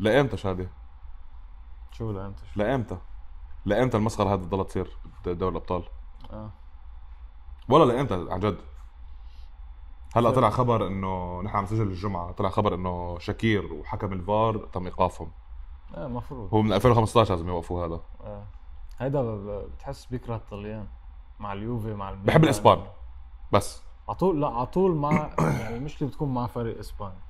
لايمتى شادي؟ شو لإمتى؟ شو؟ لايمتى؟ لايمتى المسخرة هذه تضل تصير بدوري الأبطال؟ آه. ولا لايمتى عن جد؟ هلأ طلع خبر إنه نحن عم نسجل الجمعة. طلع خبر إنه شاكير وحكم الفار تم إيقافهم. آه المفروض هو من 2015 لازم يوقفوا هذا. آه. هيدا بتحس بيكره الطليان. مع اليوفي مع بحب الإسبان. بس. على طول لا على طول مع يعني المشكلة بتكون مع فريق إسباني.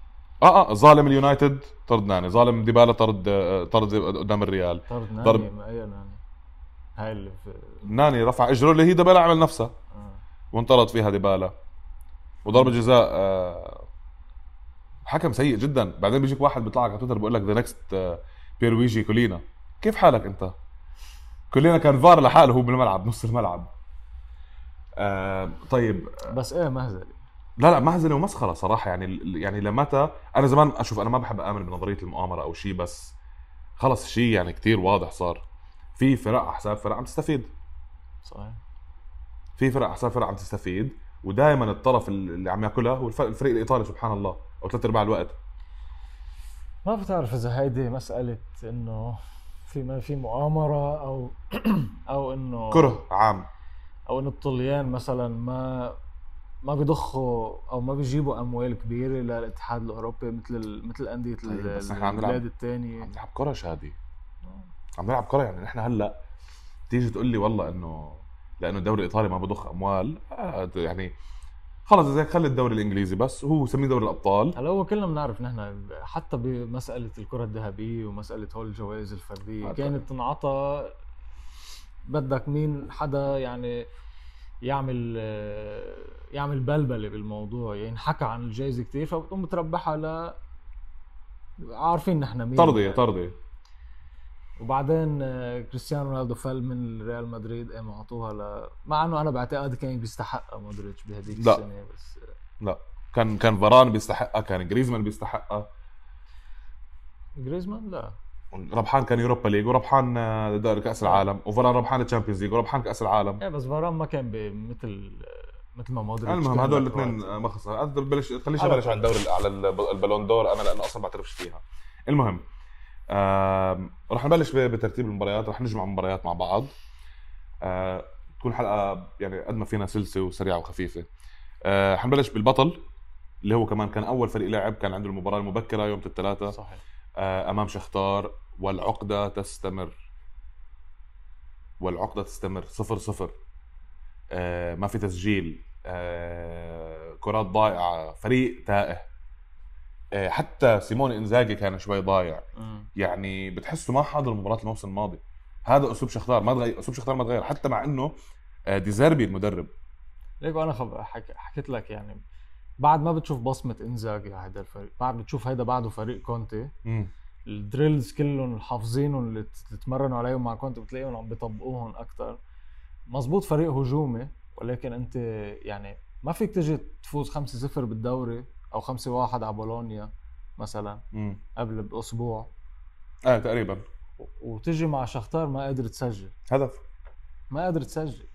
آه آه ظالم اليونايتد طرد ناني. ظالم ديبالا طرد آه، طرد قدام الريال. طرد ناني. ما أي ناني. هاي اللي في ناني رفع اجره اللي هي ديبالا عمل نفسها. آه. وانطرد فيها ديبالا. وضربة جزاء آه، حكم سيء جدا. بعدين بيجيك واحد بيطلع لك على تويتر بيقول لك the next بييرلويجي كولينا كيف حالك أنت؟ كولينا كان فار لحاله هو بالملعب نص الملعب. آه طيب بس إيه مهزلي لا لا محزنه ومسخره صراحة. يعني يعني لمتى أنا زمان أشوف أنا ما بحب آمن بنظرية المؤامرة أو شيء بس خلص شيء يعني كتير واضح صار. في فرق على حساب فرق عم تستفيد. صحيح. في فرق على حساب فرق عم تستفيد ودائما الطرف اللي عم ياكلها هو الفريق الإيطالي سبحان الله أو ثلاث أرباع الوقت. ما بتعرف إذا هيدي مسألة إنه في ما في مؤامرة أو أو إنه كره عام. أو إنه الطليان مثلا ما ما بيضخوا أو ما بيجيبوا أموال كبيرة للاتحاد الأوروبي مثل ال- مثل أندية طيب، بس نحن عم نلعب. البلاد الثانية عم نلعب كرة شادي عم نلعب كرة يعني نحن هلأ تيجي تقول لي والله إنه لأنه الدوري الإيطالي ما بضخ أموال آه يعني خلص إذا خلي الدوري الإنجليزي بس هو سميه دوري الأبطال هلأ هو كلنا بنعرف نحن حتى بمسألة الكرة الذهبية ومسألة هول الجوائز الفردية. كانت تنعطى بدك مين حدا يعني يعمل يعمل بلبلة بالموضوع يعني حكى عن الجائزة كثير فبتقوم بتربحها ل عارفين نحن مين. طردي طردي وبعدين آه، كريستيانو رونالدو فل من ريال مدريد قاموا أعطوها ل مع إنه أنا بعتقد كان بيستحقها مودريتش بهديك. السنة بس آه، لا. كان كان فاران بيستحقها كان جريزمان بيستحقها. جريزمان؟ لا. ربحان كان Europa League وربحان آه، دوري كأس العالم وفران ربحان ال Champions League وربحان كأس العالم. إيه بس فاران ما كان مثل مثل ما مودريتش المهم هدول. الاثنين ما خسر. بلش خليش ابلش. على الدوري على الب- ال Ballon d'Or أنا لأنه أصلا بعترفش فيها. المهم آم، رح نبلش بترتيب المباريات رح نجمع المباريات مع بعض. آه، تكون حلقة يعني قد ما فينا سلسة وسريعة وخفيفة. آه، حنبلش بالبطل اللي هو كمان كان أول فريق لعب كان عنده المباراة المبكرة يوم الثلاثاء. صحيح. آه، أمام شختار والعقدة تستمر. والعقدة تستمر صفر صفر. آه، ما في تسجيل. آه، كرات ضائعه فريق تائه. آه، حتى سيمون إنزاجي كان شوي ضايع. مم. يعني بتحسه ما حاضر مباراة الموسم الماضي. هذا أسلوب شختار ما تغير أسلوب شختار ما تغير. حتى مع إنه آه، ديزيربي المدرب. ليك خب... حك... حكيت لك يعني بعد ما بتشوف بصمة انزاجي على هذا الفريق بعد بتشوف هيدا بعده فريق كونتي ال drills كلهم حافظينهم اللي ت- اللي تمرنوا عليهم مع كونتي بتلاقيهم عم بيطبقوهم أكثر مزبوط فريق هجومي ولكن أنت يعني ما فيك تجي تفوز 5-0 بالدوري أو 5-1 على بولونيا مثلا امم قبل بأسبوع. آه تقريبا. وتجي مع شختار ما قادر تسجل. هدف. ما قادر تسجل.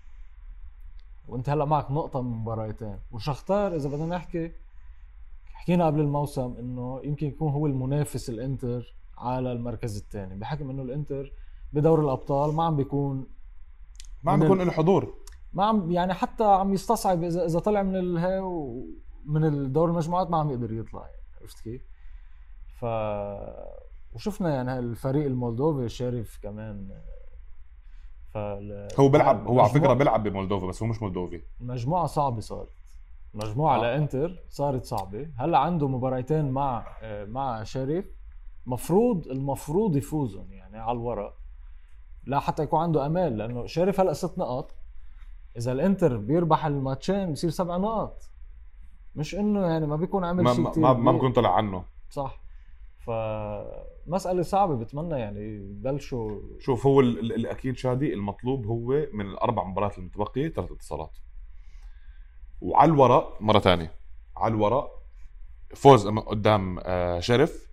وانت هلا معك نقطة من مباراتين وشختار إذا بدنا نحكي حكينا قبل الموسم إنه يمكن يكون هو المنافس الإنتر على المركز الثاني. بحكم إنه الإنتر بدور الأبطال ما عم بيكون ما عم بيكون له حضور. ما عم يعني حتى عم يستصعب إذا إذا طلع من الهي من الدور المجموعات ما عم يقدر يطلع يعني عرفت كيف؟ ف وشفنا يعني الفريق المولدوفي شرف كمان فال... هو بيلعب هو على فكرة بيلعب بمولدوفا بس هو مش مولدوفي. المجموعة صعبة صارت. مجموعة آه. لإنتر صارت صعبة. هلأ عنده مباراتين مع آه، مع شريف. مفروض المفروض يفوزهم يعني على الورق. لا حتى يكون عنده أمال لأنه شريف هلأ ست نقط إذا الإنتر بيربح الماتشين بصير سبع نقط مش إنه يعني ما بيكون ما شيء ما, ما. بكون طلع عنه. صح. فمسألة صعبة بتمنى يعني يبلشوا. شوف هو ال- ال- الاكيد شادي المطلوب هو من الأربع مباريات المتبقية ثلاث اتصالات. وعلى الورق مرة ثانية. على الورق فوز قدام آه، شرف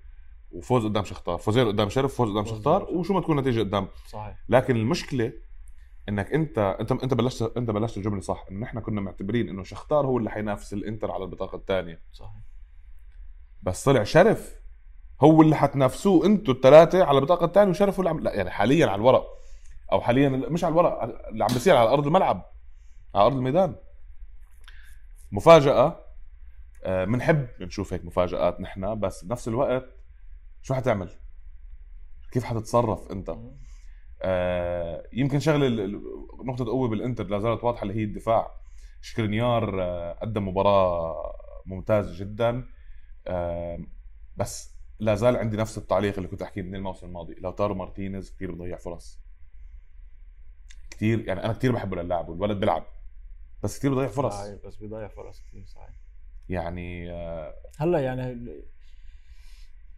وفوز قدام شختار. فوزين قدام شرف فوز قدام شختار وشو ما تكون النتيجه قدام. صحيح. لكن المشكلة إنك أنت أنت أنت بلشت أنت بلشت الجملة صح إنه نحن كنا معتبرين إنه شختار هو اللي حينافس الإنتر على البطاقة الثانية. صحيح. بس طلع شرف. هو اللي حتنافسوه أنتوا الثلاثه على البطاقة الثانية وشرفوا العم... لا يعني حاليا على الورق. أو حاليا مش على الورق اللي عم بيصير على أرض الملعب على أرض الميدان. مفاجأة بنحب آه نشوف هيك مفاجآت نحن بس بنفس الوقت شو حتعمل؟ كيف حتتصرف أنت؟ آه يمكن شغلة نقطة قوة بالإنتر لا زالت واضحة اللي هي الدفاع. شكرينيار آه قدم مباراة ممتازة جدا آه بس لا زال عندي نفس التعليق اللي كنت أحكيه من الموسم الماضي. لوتارو مارتينيز كثير بضيع فرص. كثير يعني أنا كثير بحبه للاعب والولد بيلعب بس كثير بضيع فرص. صحيح بس بيضيع فرص كثير صحيح. يعني آه هلأ يعني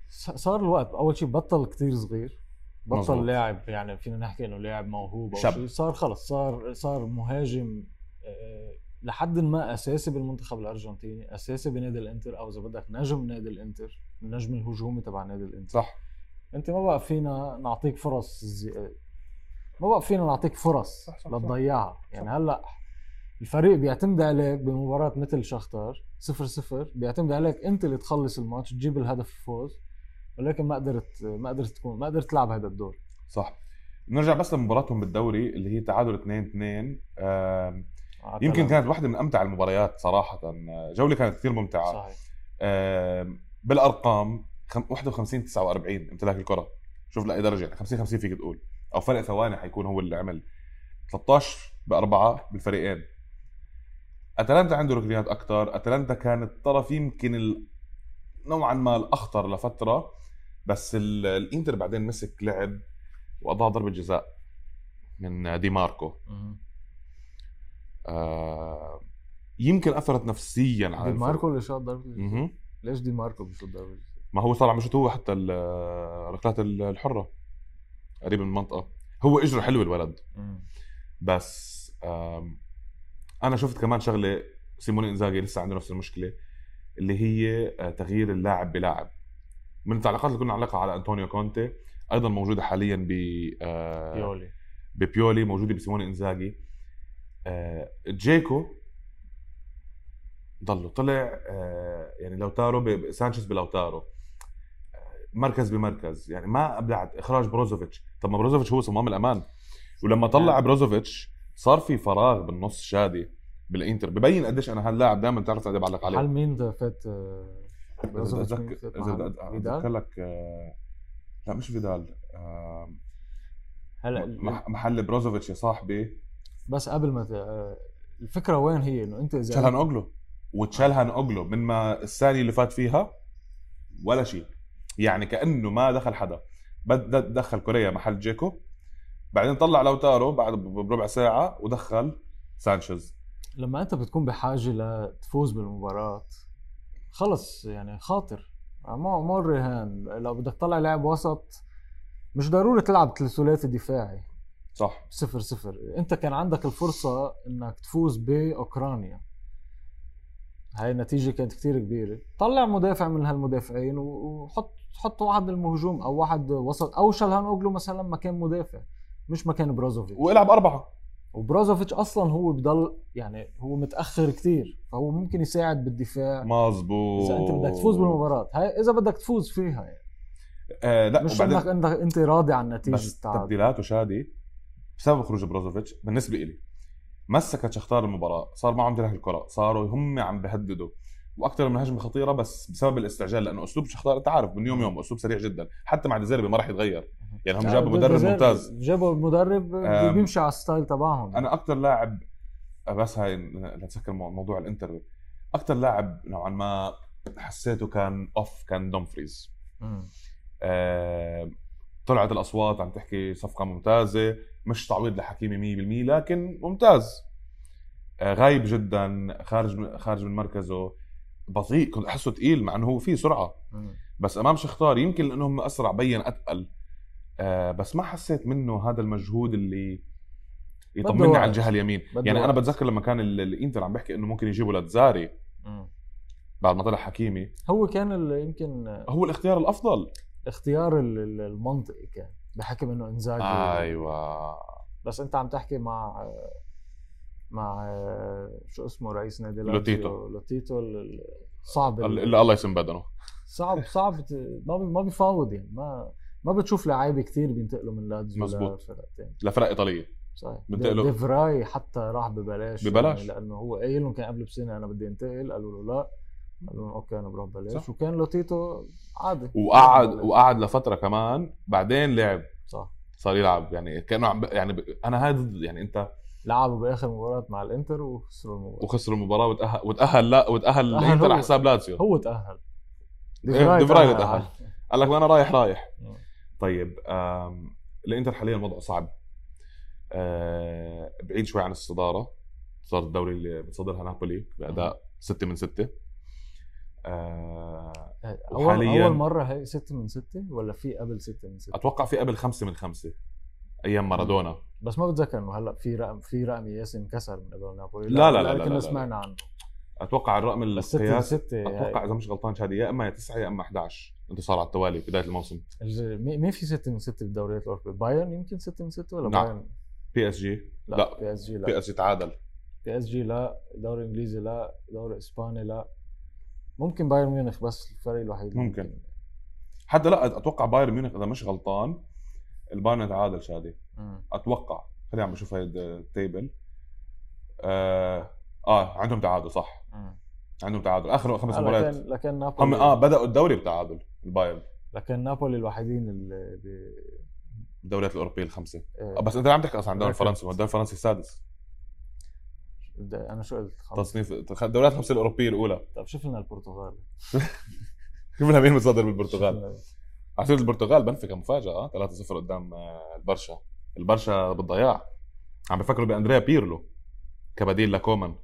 صار الوقت أول شيء بطل كثير صغير بطل مزبوط. لاعب يعني فينا نحكي إنه لاعب موهوب أو شيء صار خلص صار صار مهاجم آه، لحد ما أساسي بالمنتخب الأرجنتيني أساسي بنادي الإنتر أو إذا بدك نجم نادي الإنتر النجم الهجومي تبع نادي الإنتر. صح. أنت ما بقى فينا نعطيك فرص زي... ما بقى فينا نعطيك فرص صح صح لتضيعها. يعني هلأ الفريق بيعتمد عليك بمباراة مثل شختار صفر صفر بيعتمد عليك أنت اللي تخلص الماتش تجيب الهدف الفوز ولكن ما قدرت ما قدرت تكون ما قدرت تلعب هذا الدور. صح. نرجع بس لمباراتهم بالدوري اللي هي تعادل 2 2 يمكن كانت واحدة من أمتع المباريات صراحة. جولة كانت كثير ممتعة. صحيح. بالأرقام 51 49 امتلاك الكرة. شوف لأي درجة يعني. 50 50 فيك تقول. أو فرق ثواني حيكون هو اللي عمل. 13 بأربعة بالفريقين. أتلانتا عنده ركنيات أكثر أتلانتا كان الطرف يمكن نوعا ما الأخطر لفترة. بس الإنتر بعدين مسك لعب وأضاع ضربة جزاء من دي ماركو. آه يمكن أثرت نفسيا على دي ماركو اللي شاط ضربة ليش دي ماركو بيشوط ضربة ما هو صار عم يشوط هو حتى الركلات الحرة قريب من المنطقة. هو إجره حلو الولد. بس أنا شفت كمان شغلة سيموني إنزاجي لسه عنده نفس المشكلة اللي هي آه، تغيير اللاعب بلاعب. من التعليقات اللي كنا نعلقها على أنطونيو كونتي أيضا موجودة حاليا ب آه، بيولي. ببيولي موجودة بسيموني إنزاجي. آه، جيكو ضله طلع يعني لوتارو سانشيز بلوتارو مركز بمركز يعني ما أبدعت إخراج بروزوفيتش. طب ما بروزوفيتش هو صمام الأمان. ولما طلع يعني بروزوفيتش صار في فراغ بالنص شادي بالإنتر. ببين قديش أنا هاللاعب دائما بتعرف قد بعلق عليه. هل مين فات إذا اذكر لك آه، لا مش فيدال. هلا محل بروزوفيتش يا صاحبي. بس قبل ما الفكرة وين هي؟ إنه أنت إذا تشالهان اوجلو وتشالهان اوجلو من ما الثانية اللي فات فيها ولا شيء. يعني كأنه ما دخل حدا. بدا دخل كوريا محل جيكو. بعدين طلع لوتارو بعد بربع ساعة ودخل سانشيز. لما أنت بتكون بحاجة لتفوز بالمباراة خلص يعني خاطر. مو مو الرهان. لو بدك تطلع لاعب وسط مش ضروري تلعب ثلاثي دفاعي صح. صفر صفر. انت كان عندك الفرصة انك تفوز بأوكرانيا. هاي النتيجة كانت كتير كبيرة. طلع مدافع من هالمدافعين وحط حط واحد بالهجوم أو واحد وسط. أو شالهان اوغلو مثلا مكان مدافع مش مكان بروزوفيتش والعب أربعة. وبروزوفيتش أصلا هو بضل يعني هو متأخر كتير فهو ممكن يساعد بالدفاع. مظبوط. إذا أنت بدك تفوز بالمباراة. هاي إذا بدك تفوز فيها يعني. آه لا مش انك إنت راضي عن النتيجة بس تبديلاته شادي. بسبب خروج بروزوفيتش بالنسبة لي مسكت شختار المباراة صار معهم امتلاك الكرة صاروا هم عم بهددوا وأكثر من هجمة خطيرة بس بسبب الاستعجال لأنه أسلوب شختار أنت عارف من يوم يوم أسلوب سريع جدا حتى مع ديزيربي ما راح يتغير. يعني هم جابوا مدرب ممتاز. جابوا المدرب بيمشي على ال style تبعهم. أنا أكثر لاعب بس هاي نتذكر موضوع الانتر أكثر لاعب نوعا ما حسيته كان off كان دومفريز. آه طلعت الأصوات عم تحكي صفقة ممتازة مش تعويض لحكيمي 100% لكن ممتاز. آه غايب جدا خارج خارج من مركزه. بطيء كنت أحسه ثقيل مع إنه هو فيه سرعة. بس أمام شختار يمكن لأنهم أسرع بين أتقل. آه بس ما حسيت منه هذا المجهود اللي يطمني على الجهة اليمين. يعني أنا بتذكر لما كان الإنتر عم بيحكي إنه ممكن يجيبوا لاتزاري بعد ما طلع حكيمي. هو كان يمكن هو الاختيار الأفضل. الاختيار المنطقي كان. بحكم انه إنزاجي أيوه. بس أنت عم تحكي مع مع شو اسمه رئيس نادي لوتيتو. لوتيتو صعب ال- اللي الله يسم بدنه. صعب صعب ما ما بيفاوض يعني. ما ما بتشوف لعيبة كتير بينتقلوا من لاتزيو مزبوط. لفرق تاني لفرق إيطالية. صحيح. بينتقلوا. دي- ديفراي حتى راح ببلاش. ببلاش. يعني لأنه هو قايل لهم كان قبل بسنة أنا بدي أنتقل قالوا له لا. قالوا لهم okay أنا بروح ببلاش. صح. وكان لوتيتو عادي. وقعد. وقعد لفترة كمان بعدين لعب. صح. صار يلعب يعني كأنه عم يعني ب... أنا هذا يعني أنت لعبوا بآخر مباراة مع الإنتر وخسروا المباراة. وخسروا المباراة وتاهل وتأهل لا وتأهل الإنتر. على حساب لاتسيو. هو تأهل. إيه، ديفراي تأهل. قال لك أنا رايح رايح. طيب آم... الإنتر حاليا الوضع صعب. آه... بعيد شوي عن الصداره صار الدوري اللي بتصدرها نابولي بأداء 6 من 6 آه... اول أول مرة هي 6 من 6 ولا في قبل 6 من 6 أتوقع في قبل 5 من 5 أيام مارادونا. بس ما بتذكر إنه هلأ في رقم في رقم قياسي انكسر من قبل نابولي. لا، لا، لا، لا، لا، لا. سمعنا عنه. أتوقع الرقم بس 6 من القياسي 6 أتوقع إذا مش غلطان شادي يا إما يا 9 يا إما 11 انتصار على التوالي بداية الموسم. مين في 6 من 6 بالدوريات الأوروبية؟ بايرن يمكن 6 من 6 ولا نعم. بايرن؟ بي إس جي. لا. بي إس جي بي لا إس جي تعادل. بي إس جي لا دوري إنجليزي لا دوري إسباني لا. ممكن بايرن ميونخ بس الفريق الوحيد اللي ممكن. حتى لا أتوقع بايرن ميونخ إذا مش غلطان البايرن تعادل شادي. مم. أتوقع. خليني عم بشوف هاي ال table آه, آه عندهم تعادل صح. مم. عندهم تعادل. آخر خمس آه، مباريات. لكن لكن هم نابولي آه بدأوا الدوري بتعادل البايرن. لكن نابولي الوحيدين اللي. الدوريات الأوروبية الخمسة. إيه، بس أنت عم تحكي أصلا عن الدوري الفرنسي. والدوري الفرنسي السادس. أنا شو قلت؟ خمسة. تصنيف الدوريات الخمسه الأوروبية الأولى. طب شوف لنا البرتغال. شوف لنا مين متصدر بالبرتغال. على سيره البرتغال بنفيكا مفاجأة 3-0 قدام آه، البرشا. البرشا بالضياع. عم بفكروا بأندريا بيرلو كبديل لكومان.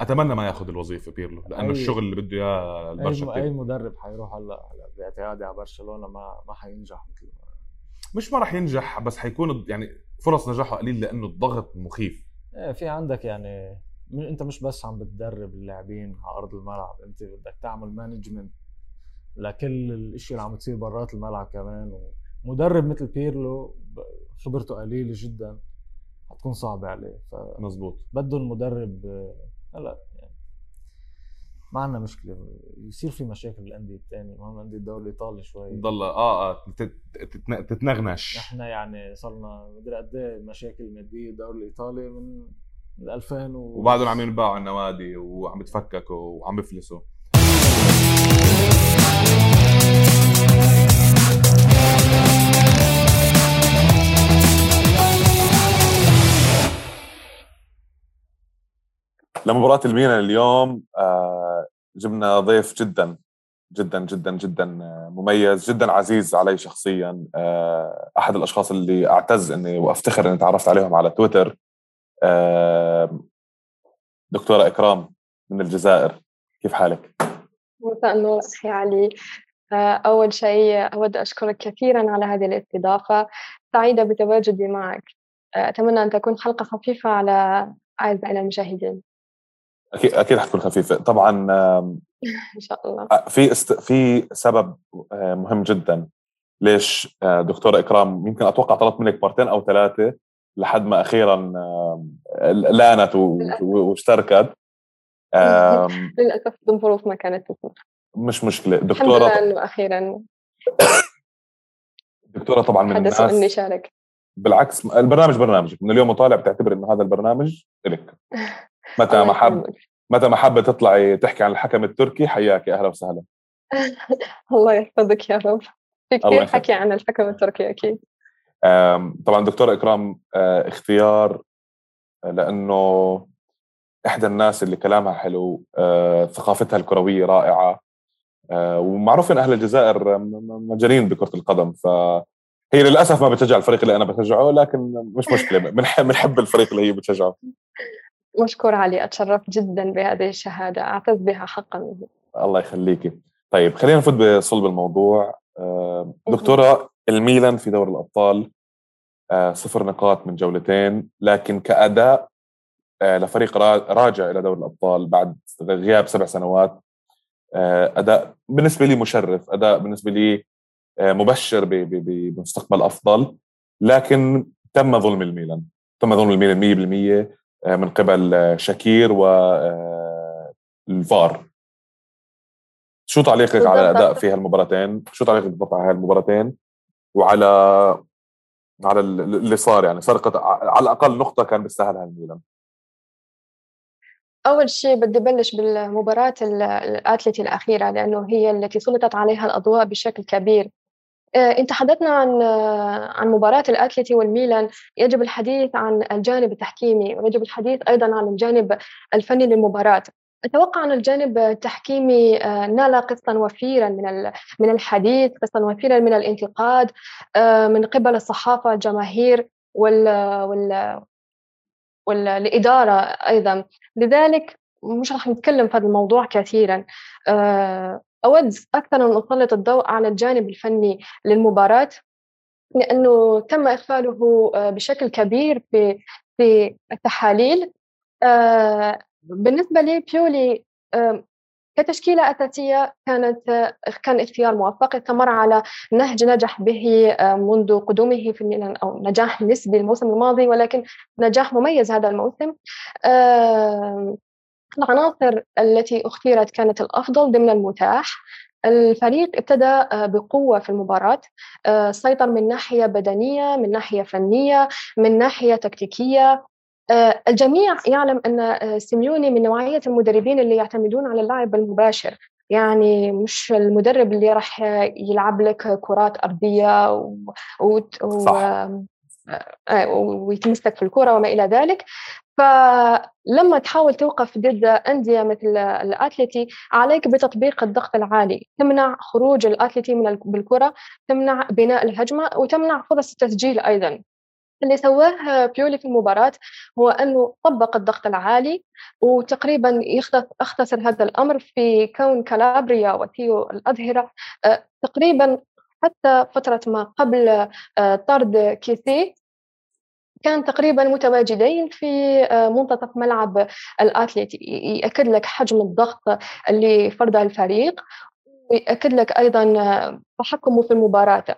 أتمنى ما يأخذ الوظيفة بيرلو لأنه أي- الشغل اللي بده إياه البرشا اي كتير مدرب حيروح هلأ باعتقادي على برشلونة ما ما حينجح مثل ما مش ما راح ينجح بس حيكون يعني فرص نجاحه قليل لأنه الضغط مخيف. إيه في عندك يعني انت مش بس عم بتدرب اللاعبين على أرض الملعب انت بدك تعمل management لكل الاشياء اللي عم بتصير برات الملعب كمان ومدرب مثل بيرلو خبرته قليلة جدا حتكون صعبة عليه مزبوط. فبده المدرب هلأ يعني ما عندنا مشكلة يصير في مشاكل بالأندية الثانية ما الانديه الدوري الايطالي شوي. ضل آه آه تت- تتن- تتنغنش. نحن يعني صرنا مدري قد إيه مشاكل مادية بالدوري الايطالي من من 2000 و... وبعدهم عم ينباعوا على النوادي وعم بتفككوا وعم بفلسوا. لمباراة الميلان اليوم آه، جبنا ضيف جدا جدا جدا جدا آه، مميز جدا عزيز علي شخصيا آه، أحد الأشخاص اللي أعتز إني وأفتخر إني تعرفت عليهم على تويتر. دكتورة إكرام من الجزائر كيف حالك؟ مساء النور أخي علي. آه، أول شيء أود أشكرك كثيرا على هذه الاستضافة. سعيدة بتواجدي معك. آه، أتمنى أن تكون حلقة خفيفة على أعزائنا المشاهدين أكيد أكيد حتكون خفيفة. طبعا إن شاء الله. في است... في سبب آه، مهم جدا. ليش آه، دكتورة إكرام يمكن أتوقع طلبت منك مرتين أو ثلاثة لحد ما أخيرا آه، لانت واشتركت. آم، للأسف الظروف ما كانت تسمح مش مشكلة. الحمد لله أخيرا. دكتورة طبعا من الناس. شارك بالعكس البرنامج برنامجك من اليوم وطالع بتعتبر إنه هذا البرنامج إلك. متى ما حب. متى ما حابة تطلعي تحكي عن الحكم التركي حياك أهلا وسهلا. الله يحفظك يا رب. في كثير. حكي عن الحكم التركي أكيد. آم، طبعا دكتور إكرام آه، اختيار آه، لأنه إحدى الناس اللي كلامها حلو آه، ثقافتها الكروية رائعة ومعروف إن أهل الجزائر مجانين بكرة القدم فهي للأسف ما بتشجع الفريق اللي أنا بشجعه لكن مش مشكلة بنحب الفريق اللي هي بتشجعه. مشكور علي أتشرف جدا بهذه الشهادة أعتز بها حقا. الله يخليكي. طيب خلينا نفوت بصلب الموضوع. دكتورة الميلان في دوري الأبطال آه، صفر نقاط من جولتين لكن كأداء آه، لفريق را- راجع إلى دوري الأبطال بعد غياب سبع سنوات آه، أداء بالنسبة لي مشرف أداء بالنسبة لي مبشر بمستقبل أفضل لكن تم ظلم الميلان تم ظلم الميلان 100% من قبل شاكير والفار شو تعليقك على الأداء في هالمباراتين؟ شو تعليقك بالضبط على هالمباراتين؟ وعلى على اللي صار يعني سرقه على الأقل نقطة كان بيستاهلها الميلان. أول شيء بدي بلش بالمباراة الأتلتي الأخيرة لأنه هي التي سلطت عليها الأضواء بشكل كبير. آه، إن تحدثنا عن عن مباراة الأتلتي والميلان. يجب الحديث عن الجانب التحكيمي ويجب الحديث أيضا عن الجانب الفني للمباراة. أتوقع أن الجانب التحكيمي آه، نال قسطا وفيرا من من الحديث، قسطا وفيرا من الانتقاد آه، من قبل الصحافة، الجماهير وال وال والإدارة أيضا، لذلك مش راح نتكلم في هذا الموضوع كثيرا. آه، أود أكثر أن أسلط الضوء على الجانب الفني للمباراة لأنه تم إغفاله بشكل كبير في في التحاليل بالنسبة لي بيولي كتشكيلة أساسية كانت كان اختيار موفق استمر على نهج نجح به منذ قدومه في الميلان أو نجاح نسبي الموسم الماضي ولكن نجاح مميز هذا الموسم. العناصر التي اختيرت كانت الأفضل ضمن المتاح. الفريق ابتدى بقوة في المباراة سيطر من ناحية بدنية من ناحية فنية من ناحية تكتيكية. آه، الجميع يعلم أن آه، سيميوني من نوعية المدربين اللي يعتمدون على اللعب المباشر. يعني مش المدرب اللي راح يلعب لك كرات أرضية و... و... صح. آه، ويتمسك في الكرة وما إلى ذلك. فلما تحاول توقف ضد أندية مثل الأتلتي عليك بتطبيق الضغط العالي. تمنع خروج الأتلتي من بالكرة تمنع بناء الهجمة وتمنع فرص التسجيل أيضا. اللي سواه بيولي في المباراة هو أنه طبق الضغط العالي وتقريبا يختصر هذا الأمر في كون كالابريا وثيو الأظهرة آه، تقريبا حتى فترة ما قبل آه، طرد كيسي. كان تقريبا متواجدين في آه، منتصف ملعب الأتليتي. يأكد لك حجم الضغط اللي فرضه الفريق ويأكد لك أيضا تحكمه في المباراة. آه،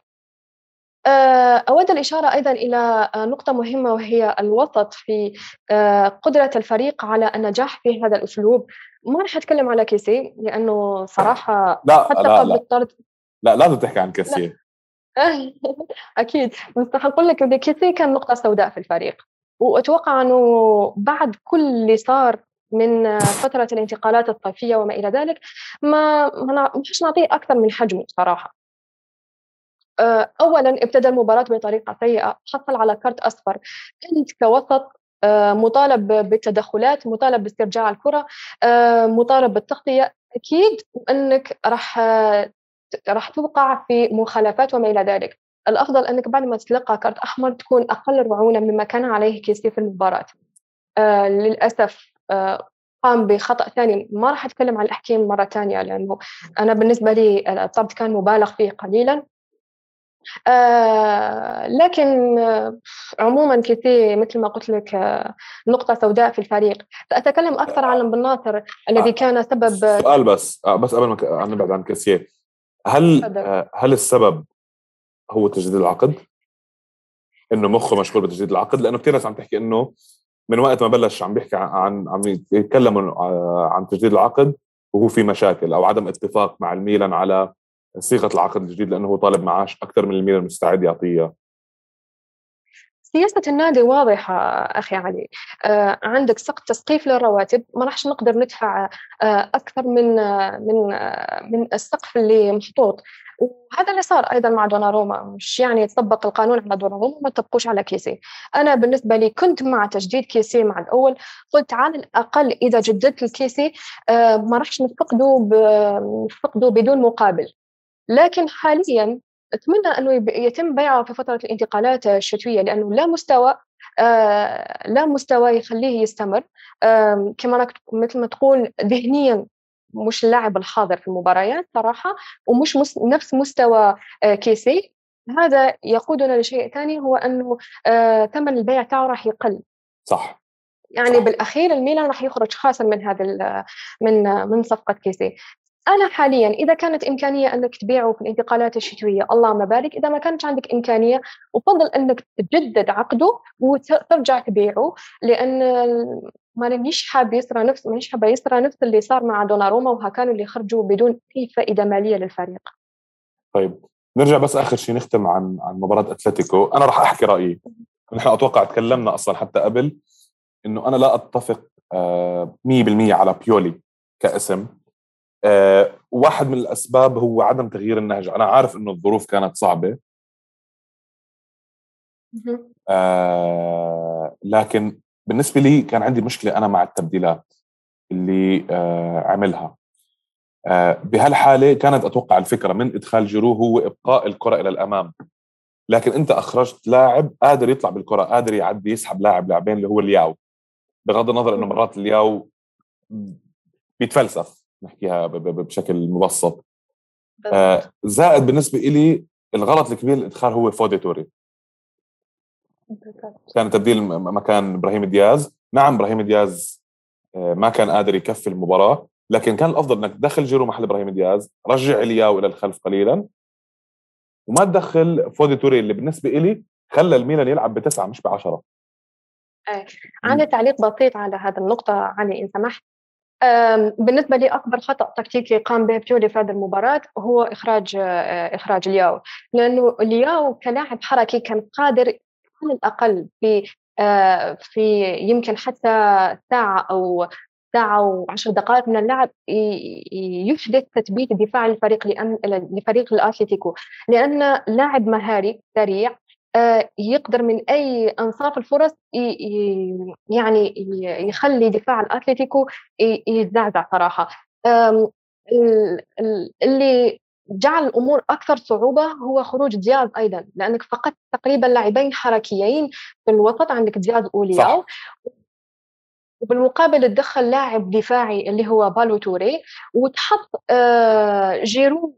أود الإشارة أيضا إلى آه، نقطة مهمة وهي الوسط في آه، قدرة الفريق على النجاح في هذا الأسلوب. ما راح أتكلم على كيسي لأنه صراحة لا حتى لا قبل لا. الطرد لا لازم تحكي عن كيسي. أكيد. بس أقول لك كيسي كان نقطة سوداء في الفريق. وأتوقع أنه بعد كل اللي صار من فترة الانتقالات الصيفية وما إلى ذلك ما ما مش نعطيه أكثر من حجمه صراحة. آه، اولا ابتدى المباراة بطريقة سيئة حصل على كرت أصفر. انت كوسط آه، مطالب بالتدخلات مطالب باسترجاع الكرة آه، مطالب بالتغطية. أكيد إنك راح راح توقع في مخالفات وما إلى ذلك. الأفضل إنك بعد ما تلقى كرت أحمر تكون أقل رعونه مما كان عليه كيسي في المباراة. آه للأسف آه قام بخطأ ثاني. ما راح أتكلم عن التحكيم مرة ثانية لأنه أنا بالنسبة لي الطرد كان مبالغ فيه قليلا. آه لكن آه عموما كثير مثل ما قلت لك آه نقطة سوداء في الفريق. سأتكلم أكثر عن بن ناصر الذي كان سبب سؤال بس. آه بس قبل ما نبعد عن كاسيه هل آه هل السبب هو تجديد العقد؟ إنه مخه مشغول بتجديد العقد؟ لأنه كثير ناس عم تحكي إنه من وقت ما بلش عم بيحكي عن عم يتكلموا آه، عن تجديد العقد وهو في مشاكل أو عدم اتفاق مع الميلان على صيغة العقد الجديد لأنه هو طالب معاش أكثر من الميلان مستعد يعطيه سياسة النادي واضحة أخي علي. آه عندك سقف تسقيف للرواتب ما راحش نقدر ندفع آه أكثر من آه من آه من السقف اللي محطوط. وهذا اللي صار أيضا مع دوناروما مش يعني يطبق القانون على دوناروما ما تطبقوش على كيسي. أنا بالنسبة لي كنت مع تجديد كيسي مع الأول قلت على الأقل إذا جددت الكيسي آه ما راحش نفقده نفقده بدون مقابل. لكن حاليا أتمنى أنه يتم بيعه في فترة الانتقالات الشتوية لأنه لا مستوى آه لا مستوى يخليه يستمر. آه كما مثل ما تقول ذهنيا مش اللاعب الحاضر في المباريات صراحة ومش مس نفس مستوى آه كيسي. هذا يقودنا لشيء ثاني هو أنه آه ثمن البيع تاعه راح يقل. صح. يعني صح. بالأخير الميلان راح يخرج خاسر من هذا من من صفقة كيسي. أنا حاليا إذا كانت إمكانية أنك تبيعه في الانتقالات الشتوية اللهم بارك. إذا ما كانت عندك إمكانية افضل أنك تجدد عقده وترجع تبيعه لأن مانيش حاب يسرى نفس مانيش حابه يسرى نفس اللي صار مع دوناروما وهكانوا اللي خرجوا بدون أي فائدة مالية للفريق. طيب نرجع بس آخر شيء نختم عن عن مباراة أتلتيكو. أنا راح أحكي رأيي. نحن أتوقع تكلمنا أصلا حتى قبل إنه أنا لا أتفق 100% آه، على بيولي كاسم. آه، واحد من الأسباب هو عدم تغيير النهج. أنا عارف إنه الظروف كانت صعبة. آه لكن بالنسبة لي كان عندي مشكلة أنا مع التبديلات اللي آه عملها. آه بهالحالة كانت أتوقع الفكرة من إدخال جيرو هو إبقاء الكرة إلى الأمام. لكن أنت أخرجت لاعب قادر يطلع بالكرة قادر يعدي يسحب لاعب لاعبين اللي هو الياو بغض النظر إنه مرات الياو بيتفلسف. نحكيها بشكل مبسط. آه زائد بالنسبة لي الغلط الكبير الادخال هو فودي توري. كان تبديل مكان إبراهيم دياز. نعم إبراهيم دياز آه، ما كان قادر يكفي المباراة لكن كان الأفضل إنك تدخل جيرو محل إبراهيم دياز رجع إلياو إلى الخلف قليلا وما تدخل فودي توري اللي بالنسبة لي خلى الميلان يلعب بتسعة مش بعشرة. إيه عندي تعليق بسيط على هذه النقطة علي إن سمحت. بالنسبة لي أكبر خطأ تكتيكي قام به بيولي في هذه المباراة هو إخراج آه، إخراج لياو. لأنه لياو كلاعب حركي كان قادر على الأقل في آه، في يمكن حتى ساعة أو ساعة وعشر دقائق من اللعب يحدث تثبيت دفاع الفريق لفريق الأتلتيكو. لأن لاعب مهاري سريع يقدر من أي أنصاف الفرص يعني يخلي دفاع الاتليتيكو يتزعزع صراحة. اللي جعل الأمور أكثر صعوبة هو خروج دياز أيضا لأنك فقدت تقريبا لاعبين حركيين في الوسط عندك دياز أولياو. وبالمقابل تدخل لاعب دفاعي اللي هو بالو توري وتحط آه، جيرو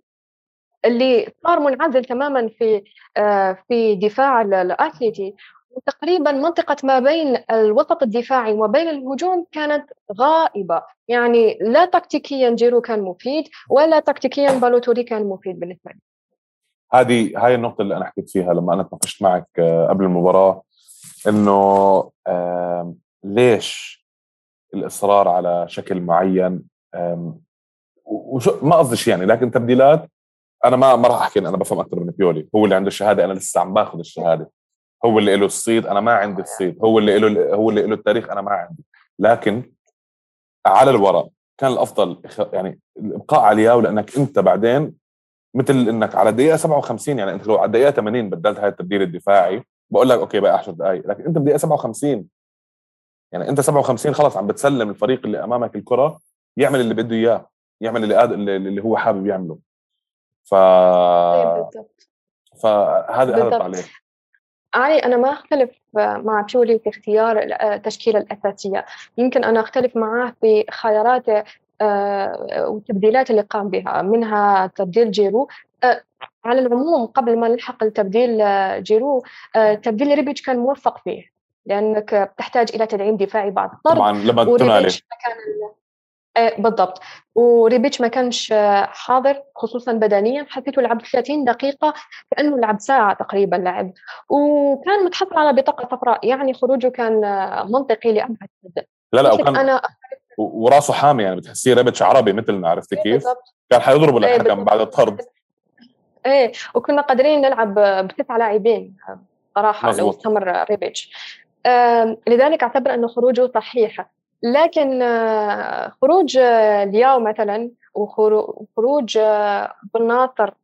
اللي صار منعزل تماما في آه، في دفاع الاتليتي وتقريبا منطقة ما بين الوسط الدفاعي وما بين الهجوم كانت غائبة. يعني لا تكتيكيا جيرو كان مفيد ولا تكتيكيا بالوتوري كان مفيد بالنسبة لي. هذه هاي النقطة اللي أنا حكيت فيها لما أنا تناقشت معك آه، قبل المباراة إنه ليش الإصرار على شكل معين؟ وشو ما قصدي يعني لكن تبديلات أنا ما ما راح أحكي أنا بفهم أكثر من بيولي. هو اللي عنده الشهادة أنا لسه عم باخذ الشهادة. هو اللي له الصيد أنا ما عندي الصيد. هو اللي له هو اللي له التاريخ أنا ما عندي. لكن على الورق كان الأفضل يعني الابقاء على ياو لأنك أنت بعدين مثل إنك على الدقيقة 57 يعني أنت لو على الدقيقة 80 بدلت هاي التبديل الدفاعي بقول لك أوكي بقى 10 دقائق لكن أنت بدقيقه 57 يعني أنت 57 خلص عم بتسلم الفريق اللي أمامك الكرة يعمل اللي بده إياه يعمل اللي اللي هو حابب يعمله. ف بالضبط. فهذا هذا التعليق. علي أنا ما أختلف مع بيولي في اختيار التشكيلة الأساسية. يمكن أنا أختلف معاه في خياراته آه، والتبديلات اللي قام بها منها تبديل جيرو. آه، على العموم قبل ما نلحق التبديل آه، جيرو تبديل ريبيتش كان موفق فيه لأنك بتحتاج إلى تدعيم دفاعي بعد الطرد طبعا لما تونالي آه، بالضبط. وريبيتش ما كانش حاضر خصوصا بدنيا. حسيته لعب 30 دقيقة كأنه لعب ساعة تقريبا لعب. وكان متحصل على بطاقة صفراء يعني خروجه كان منطقي لأبعد مدى لا لا وكان أنا وراسه حامي يعني بتحسيه ريبيتش عربي مثلنا عرفتي إيه، كيف؟ بالضبط. كان حيضربه للحكم إيه بعد الطرد. إيه وكنا قادرين نلعب بتسع لاعبين صراحة. لو استمر ريبيتش. آه لذلك أعتبر انه خروجه صحيح. لكن آه، خروج آه، لياو مثلا وخروج آه، بن ناصر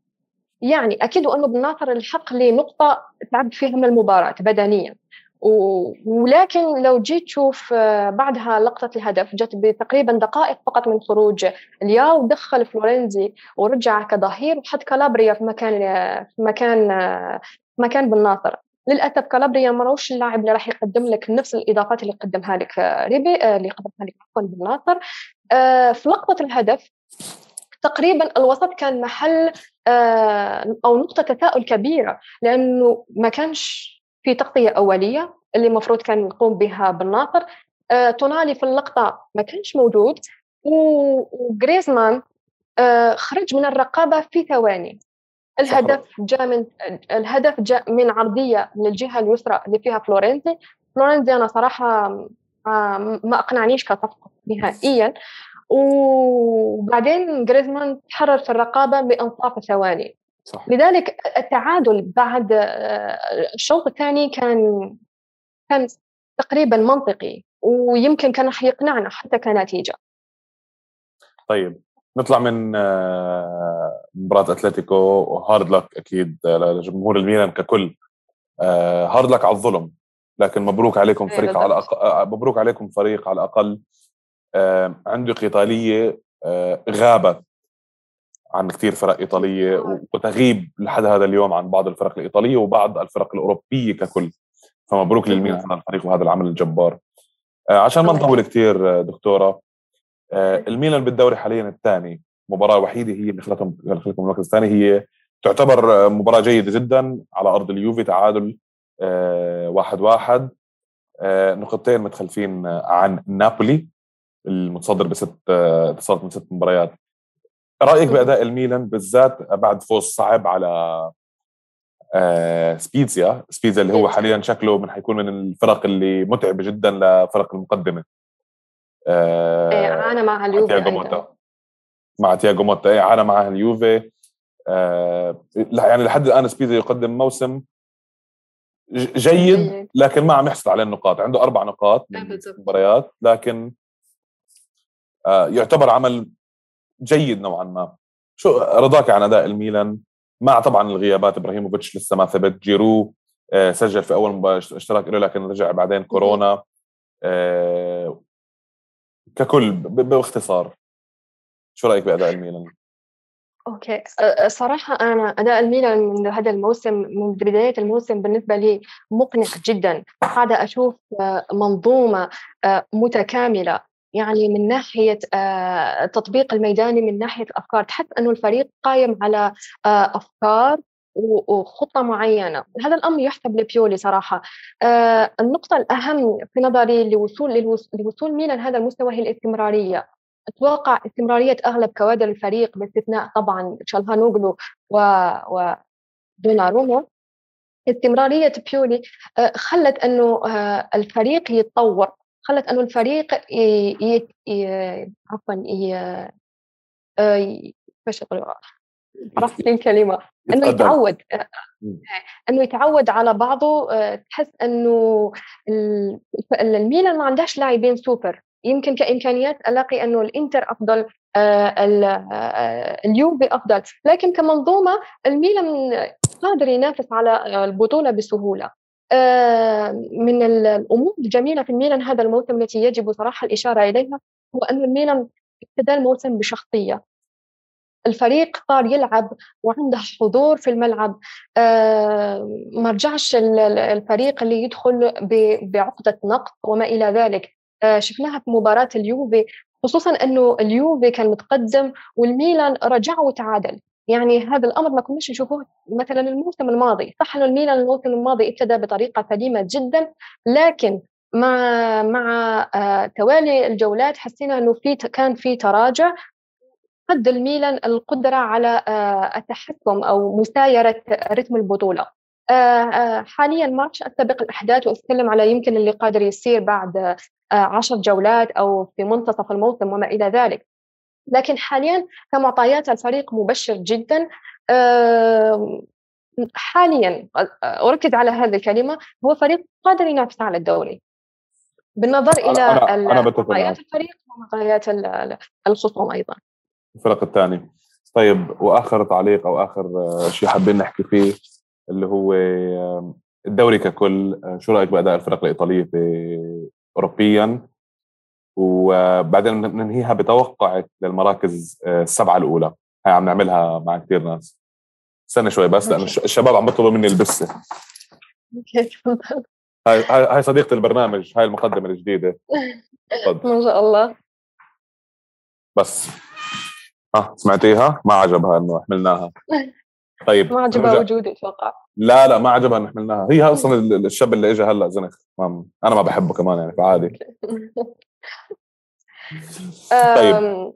يعني أكيد وانه بن ناصر الحق لقطة تعب فيها من المباراة بدنيا. ولكن لو جيت تشوف بعدها لقطة الهدف جت بتقريبا دقائق فقط من خروج لياو دخل فلورنزي ورجع كظهير وحط كالابريا في مكان في مكان مكان بن ناصر. للأسف كالابريا ماهوش اللاعب اللي راح يقدم لك نفس الإضافات اللي قدمها لك آه، ريبي آه، اللي قدمها لك عفوا بن ناصر. آه، في لقطة الهدف تقريبا الوسط كان محل أو نقطة تساؤل كبيرة لأنه ما كانش في تغطية أولية اللي المفروض كان يقوم بها بن ناصر. تونالي في اللقطة ما كانش موجود وجريزمان آه، خرج من الرقابة في ثواني. الهدف جاء من الهدف جاء من عرضية من الجهة اليسرى اللي فيها فلورنزي. فلورنزي أنا صراحة ما أقنعنيش كصفقة نهائيا. وبعدين جريزمان تحرر في الرقابة بأنصاف ثواني. صح. لذلك التعادل بعد آه، الشوط الثاني كان كان تقريبا منطقي ويمكن كان يقنعنا حتى كنتيجة. طيب نطلع من آه، مباراة أتلتيكو وهارد لك أكيد لجمهور الميلان ككل. هارد لك على الظلم لكن مبروك عليكم إيه، فريق على أق... آه، مبروك عليكم فريق على الأقل. عنده ايطاليه غابت عن كثير فرق إيطالية وتغيب لحد هذا اليوم عن بعض الفرق الإيطالية وبعض الفرق الأوروبية ككل. فمبروك للميلان هذا الفريق وهذا العمل الجبار. آه، عشان ما نطول كثير آه، دكتورة آه، الميلان بالدوري حاليا الثاني مباراة وحيدة هي اللي خلتهم خلتهم المركز الثاني هي تعتبر مباراة جيدة جدا على أرض اليوفي تعادل واحد واحد. نقطتين متخلفين عن نابولي المتصدر بست اتصالات من ست مباريات. رأيك بأداء الميلان بالذات بعد فوز صعب على آه سبيتزيا؟ سبيتزيا اللي هو حاليا شكله من حيكون من الفرق اللي متعبة جدا لفرق المقدمة. آه إيه، عانى مع اليوفي موتا مع تياجو موتا إيه، عانى معها اليوفي. آه يعني لحد الآن سبيتزيا يقدم موسم جيد لكن ما عم يحصل على النقاط. عنده أربع نقاط من المباريات لكن آه يعتبر عمل جيد نوعا ما. شو رضاك عن أداء الميلان؟ مع طبعا الغيابات إبراهيموفيتش لسه ما ثبت جيرو آه، سجل في أول مباراة اشتراك له لكن رجع بعدين كورونا. آه، ككل باختصار. شو رأيك بأداء الميلان؟ أوكي. صراحة أنا أداء الميلان من هذا الموسم من بداية الموسم بالنسبة لي مقنع جدا. قاعدة أشوف منظومة متكاملة. يعني من ناحية التطبيق الميداني من ناحية الأفكار. تحس أنه الفريق قايم على أفكار وخطة معينة. هذا الأمر يحسب لبيولي صراحة. النقطة الأهم في نظري لوصول لوصول ميلان هذا المستوى هي الاستمرارية. أتوقع استمرارية أغلب كوادر الفريق باستثناء طبعا شالهانوغلو و, و دوناروما. استمرارية بيولي خلت أنه الفريق يتطور. خلت أنه الفريق عفوا كيفاش عرفت الكلمة إنه يتعود. إنه يتعود على بعضه تحس إنه الميلان ما عندهاش لاعبين سوبر. يمكن كإمكانيات ألاقي إنه الإنتر أفضل اليوفي أفضل. لكن كمنظومة الميلان قادر ينافس على البطولة بسهولة. آه، من الأمور الجميلة في الميلان هذا الموسم التي يجب صراحة الإشارة إليها هو ان الميلان ابتدى الموسم بشخصية. الفريق صار يلعب وعنده حضور في الملعب. آه، ما رجعش الفريق اللي يدخل بعقدة نقص وما إلى ذلك. آه، شفناها في مباراة اليوفي خصوصا إنه اليوفي كان متقدم والميلان رجع وتعادل. يعني هذا الأمر ما كناش نشوفوه مثلا الموسم الماضي. صح إنه الميلان الموسم الماضي ابتدى بطريقة سليمة جدا لكن مع مع آه توالي الجولات حسينا إنه في كان في تراجع قد الميلان القدرة على آه التحكم أو مسايرة رتم البطولة. آه آه حاليا ما راح أستبق الأحداث وأتكلم على يمكن اللي قادر يصير بعد عشر جولات أو في منتصف الموسم وما إلى ذلك. لكن حاليا كمعطيات الفريق مبشر جدا حاليا أركز على هذه الكلمة هو فريق قادر ينافس على الدوري. بالنظر إلى معطيات الفريق ومعطيات الخصوم أيضا. الفرق الثاني. طيب وآخر تعليق أو آخر شيء حابين نحكي فيه اللي هو الدوري ككل شو رأيك بأداء الفرق الإيطالية اوروبيا؟ وبعدين ننهيها بتوقعك للمراكز آه، السبعة الأولى. هاي عم نعملها مع كثير ناس. استنى شوي بس لأنه الشباب عم بيطلبوا مني البسة. هاي هاي صديقة البرنامج هاي المقدمة الجديدة. ما شاء الله. بس. ها سمعتيها؟ ما عجبها إنه حملناها. طيب ما عجبها وجودي أتوقع. لا لا ما عجبها إنه حملناها. هي أصلا الشاب اللي اجى هلأ زنخ. أنا ما بحبه كمان يعني فعادي. طيب.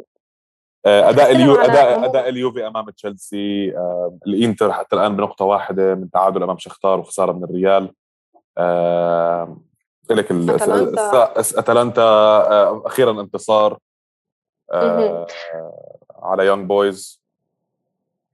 آه، أداء اليو أداء أداء اليوفي أمام تشيلسي آه، الإنتر حتى الآن بنقطة واحدة من تعادل أمام شختار وخسارة من الريال. لكن أتلانتا. أتلانتا أخيرا انتصار. على يونغ بويز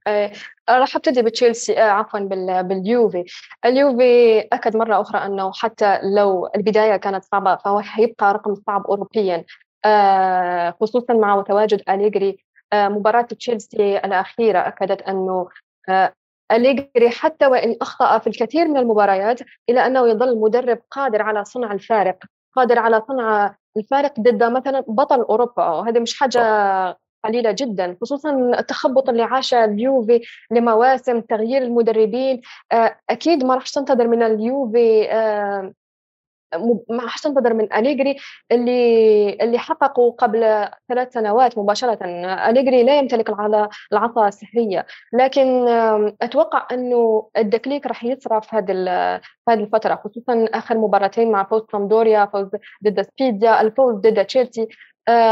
آه، راح أبتدي بتشيلسي آه عفوا باليوفي. اليوفي أكد مرة أخرى إنه حتى لو البداية كانت صعبة فهو حيبقى رقم صعب اوروبيا. آه خصوصا مع تواجد أليجري. آه مباراة تشيلسي الأخيرة أكدت إنه آه أليجري حتى وإن أخطأ في الكثير من المباريات إلا أنه يظل مدرب قادر على صنع الفارق. قادر على صنع الفارق ضد مثلا بطل أوروبا. وهذا مش حاجة قليلة جدا خصوصا التخبط اللي عاشه اليوفي لمواسم تغيير المدربين. آه، أكيد ما راح تنتظر من اليوفي آه، ما راح تنتظر من أليجري اللي اللي حققوا قبل ثلاث سنوات مباشرة. أليجري لا يمتلك العصا السحرية. لكن أتوقع أنه الدكليك راح يصرى في هذه هذه الفترة خصوصا آخر مباراتين مع فوز سامدوريا فوز ضد سبيديا الفوز ضد تشيلسي.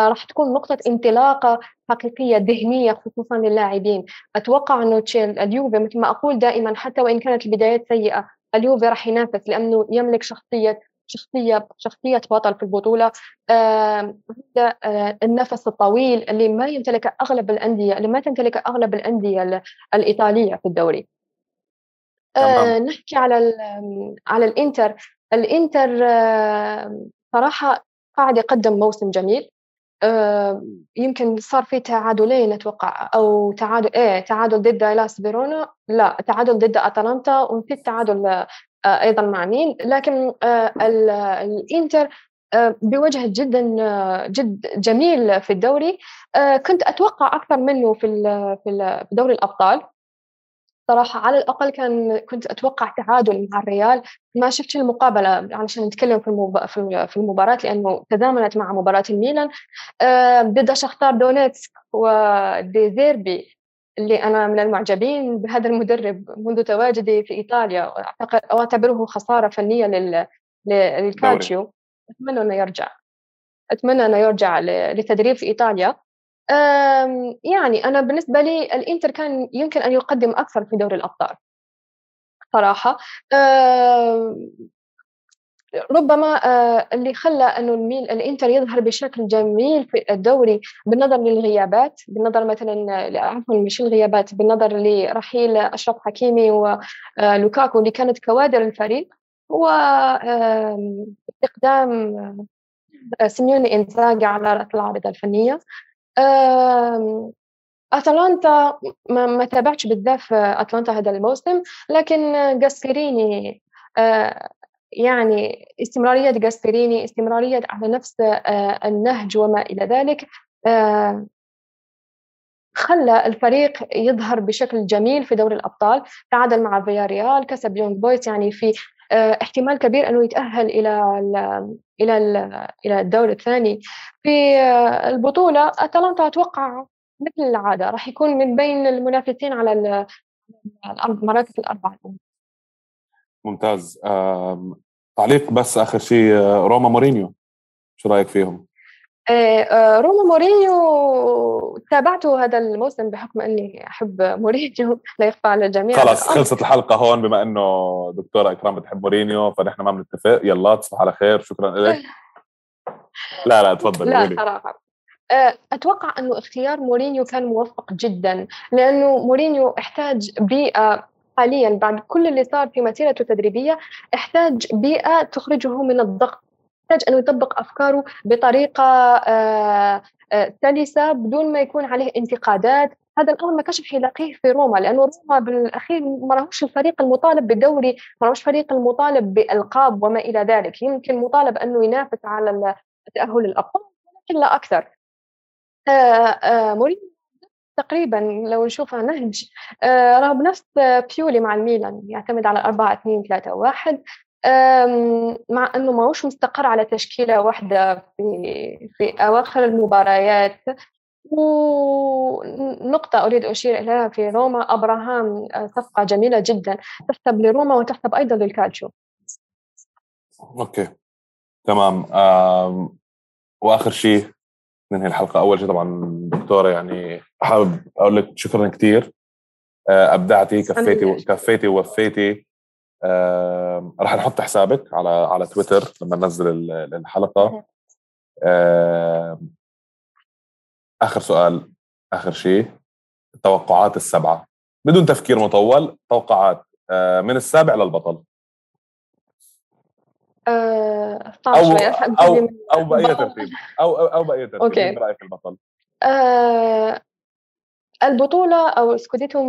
راح تكون نقطة انطلاقة حقيقية ذهنية خصوصا للاعبين. أتوقع أنه اليوفي مثل ما أقول دائما حتى وإن كانت البدايات سيئة اليوفي راح ينافس لأنه يملك شخصية شخصية شخصية بطل في البطولة. آه النفس الطويل اللي ما يمتلك أغلب الأندية اللي ما تمتلك أغلب الأندية الإيطالية في الدوري. آه نحكي على على الإنتر. الإنتر آه صراحة قاعد يقدم موسم جميل. آه يمكن صار في تعادلين أتوقع أو تعادل إيه تعادل ضد لاس فيرونا لا تعادل ضد أتلانتا وفي تعادل آه، أيضا مع مين. لكن آه، الإنتر آه، بوجه جدا جدا جميل في الدوري. كنت أتوقع أكثر منه في في دوري الأبطال. صراحة على الأقل كان كنت أتوقع تعادل مع الريال. ما شفت المقابلة علشان نتكلم في في المباراة لأنه تزامنت مع مباراة الميلان. ضد شختار دونيتسك وديزيربي اللي أنا من المعجبين بهذا المدرب منذ تواجدي في إيطاليا. وأعتبره خسارة فنية للكالتشيو. أتمنى أنه يرجع. أتمنى أنه يرجع للتدريب في إيطاليا. يعني أنا بالنسبة لي الإنتر كان يمكن أن يقدم أكثر في دوري الأبطال صراحة. ربما آه، اللي خلى انه الميل الإنتر يظهر بشكل جميل في الدوري بالنظر للغيابات بالنظر مثلا عفوا مش الغيابات بالنظر لرحيل أشرف حكيمي ولوكاكو اللي كانت كوادر الفريق هو استخدام آه، سيميوني انزاغي على رأس العارضة الفنية. أتلانتا ما, ما تابعتش بزاف أتلانتا هذا الموسم لكن جاسبريني آه، يعني استمرارية جاسبريني استمرارية على نفس آه، النهج وما إلى ذلك آه، خلى الفريق يظهر بشكل جميل في دوري الأبطال تعادل مع فياريال كسب يونغ بويس يعني في احتمال كبير أنه يتأهل إلى ال إلى ال إلى الدور الثاني. في البطولة أتلانتا أتوقع مثل العادة راح يكون من بين المنافسين على المراكز الأربعة. ممتاز. تعليق بس آخر شيء روما مورينيو. شو رأيك فيهم؟ آه، آه، روما مورينيو تابعته هذا الموسم بحكم أني أحب مورينيو. لا يخفى على الجميع. خلص خلصت الحلقة هون بما إنه دكتورة إكرام بتحب مورينيو فنحن ما بنتفق. يلا تصبح على خير. شكرا لك لا لا تفضل لا صراحة آه، أتوقع إنه اختيار مورينيو كان موفق جدا لأنه مورينيو احتاج بيئة حاليا بعد كل اللي صار في مسيرته التدريبية احتاج بيئة تخرجه من الضغط يحتاج انه يطبق أفكاره بطريقة آه، آه، سلسة بدون ما يكون عليه انتقادات. هذا الأمر ما كانش حيلاقيه في روما لأنه روما بالأخير ما راهوش الفريق المطالب بالدوري ما راهوش الفريق المطالب بالقاب وما إلى ذلك. يمكن مطالب أنه ينافس على التاهل للابطال ولكن لا أكثر. آه، مورينيو تقريبا لو نشوفها نهج راه بنفس بيولي مع الميلان يعتمد على 4 2 3 1 مع إنه ماهوش مستقر على تشكيلة واحدة في في أواخر المباريات. ونقطة أريد أشير إليها في روما أبراهام آه، صفقة جميلة جدا تحسب لروما وتحسب أيضا للكالتشو. okay. تمام. وآخر شيء ننهي الحلقة. أول شيء طبعا دكتورة يعني حابب أقول لك شكرا كثير آه، أبدعتي كفيتي كفيتي ووفيتي. آه، راح نحط حسابك على على تويتر لما ننزل الحلقة. آه، آخر سؤال آخر شيء التوقعات السبعة. بدون تفكير مطول توقعات من السابع للبطل. أه أو أو أو بأي ترتيب. أو أو, أو بأي ترتيب okay. برايك البطل؟ أه البطولة أو سكوديتو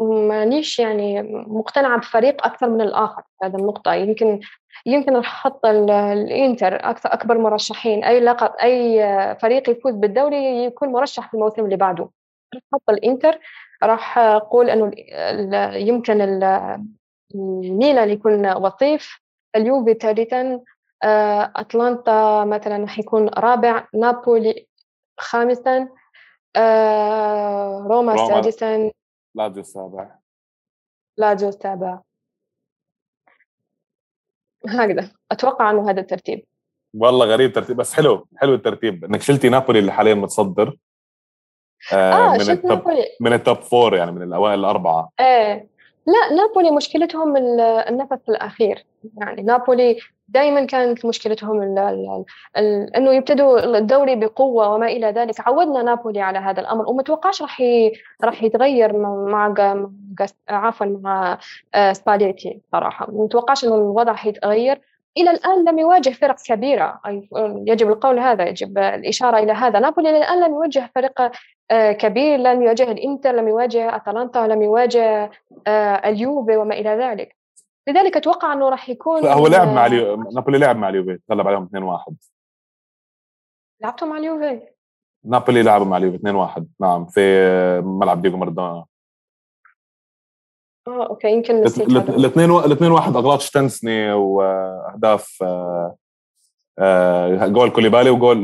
مانيش يعني مقتنعة بفريق أكثر من الآخر هذه النقطة. يمكن يمكن أحط الإنتر أكثر أكبر مرشحين. أي لقب أي فريق يفوز بالدوري يكون مرشح في الموسم اللي بعده. أحط الإنتر. راح أقول أنه يمكن الميلان يكون وصيف. اليوفي ثالثا آه، أتلانتا مثلا حيكون رابع. نابولي خامسا. آه، روما, روما سادسا لازيو السابع. لازيو السابع. هكذا. أتوقع إنه هذا الترتيب. والله غريب ترتيب بس حلو حلو الترتيب. إنك شلتي نابولي اللي حاليا متصدر. آه, آه من ال top نابولي. من ال top four يعني من الأوائل الأربعة. إيه. لا نابولي مشكلتهم النفس الأخير. يعني نابولي دائما كانت مشكلتهم إنه يبتدوا الدوري بقوة وما إلى ذلك. عودنا نابولي على هذا الأمر وما توقعش راح راح يتغير مع عفوا مع آه، سباليتي صراحة. ما توقعش إنه الوضع حيتغير. إلى الآن لم يواجه فرق كبيرة. يجب القول هذا يجب الإشارة إلى هذا. نابولي إلى الآن لم يواجه فريق آه، كبير. لم يواجه الإنتر لم يواجه أتلانتا لم يواجه آه، اليوفي وما إلى ذلك. لذلك أتوقع أنه راح يكون هو لعب مع اليو... نابولي لعب مع اليوفي غلب عليهم 2-1 لعبتوا مع اليوفي؟ نابولي لعبوا مع اليوفي 2-1 نعم في ملعب دييغو مارادونا. آه okay يمكن نسيت الاثنين الاثنين واحد أغلاط شتشيزني وأهداف آه آه جول كوليبالي وجول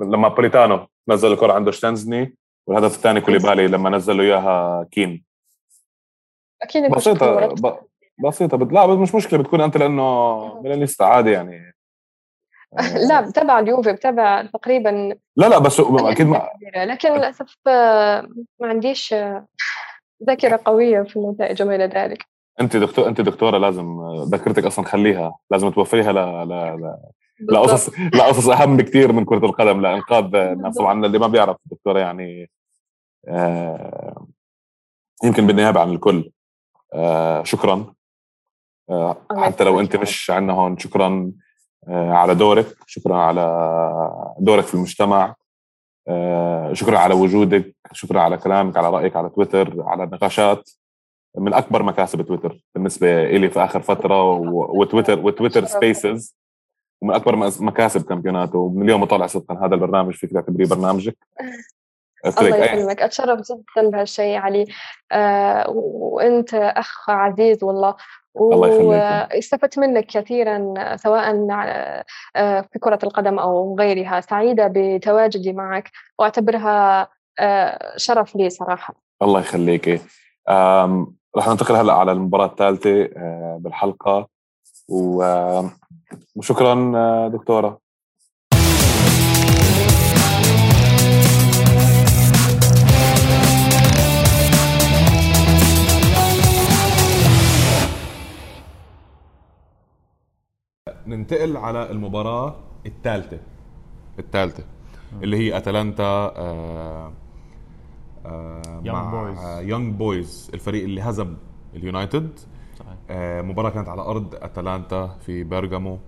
لما بوليتانو نزل الكرة عنده شتشيزني والهدف الثاني كوليبالي لما نزل له إياها كين. أكيد بسيطة بسيطة لا مش مشكلة بتكون أنت لأنه ميلانيستا عادي يعني. لا بتابع اليوفي بتابع تقريبا لا لا بس أكيد ما لكن للأسف آه، ما عنديش آه، ذاكرة قوية في النتائج وما إلى ذلك. أنت دكتور أنت دكتورة لازم ذاكرتك أصلا خليها لازم توفريها ل ل لقصص لقصص أهم بكثير من كرة القدم لإنقاذ الناس طبعا اللي ما بيعرف دكتورة يعني آه يمكن بالنيابه عن الكل. آه شكرا. آه حتى لو أنت مش عندنا هون شكرا آه على دورك شكرا على دورك في المجتمع. آه شكرا على وجودك شكرا على كلامك على رأيك على تويتر على النقاشات. من أكبر مكاسب تويتر بالنسبة لي في آخر فترة وتويتر وتويتر سبيسز ومن أكبر مكاسب كامبيوناته. ومن اليوم بطلع صدقا هذا البرنامج فيك تعتبريه برنامجك. الله يسلمك. أتشرف جدا بهالشيء علي. آه وأنت أخ عزيز والله. واستفدت منك كثيرا سواء آه، في كرة القدم أو غيرها. سعيدة بتواجدي معك وأعتبرها آه، شرف لي صراحة. الله يخليك. راح ننتقل هلأ على المباراة الثالثة آه، بالحلقة. وشكرا آه، ننتقل على المباراة الثالثة. الثالثة. اللي هي أتلانتا آه آه مع بويز. يونج بويز الفريق اللي هزم اليونايتد. آه مباراة كانت على أرض أتلانتا في بيرغامو.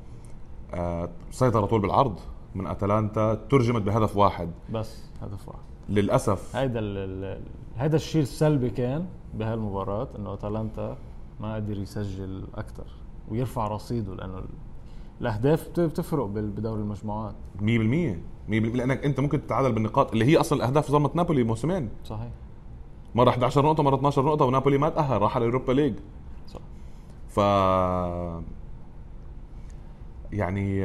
آه سيطر طول بالعرض من أتلانتا ترجمت بهدف واحد. بس هدف واحد. للأسف. هيدا هيدا الشيء السلبي كان بهالمباراة إنه أتلانتا ما قدر يسجل أكثر ويرفع رصيده لأنه الأهداف بتفرق بدوري المجموعات. 100% 100% لأنك أنت ممكن تتعادل بالنقاط اللي هي أصلا الأهداف ظلمت نابولي موسمين. صحيح. مرة 11 نقطة مرة 12 نقطة ونابولي ما تأهل راح على اليوروبا ليج. صح. ف يعني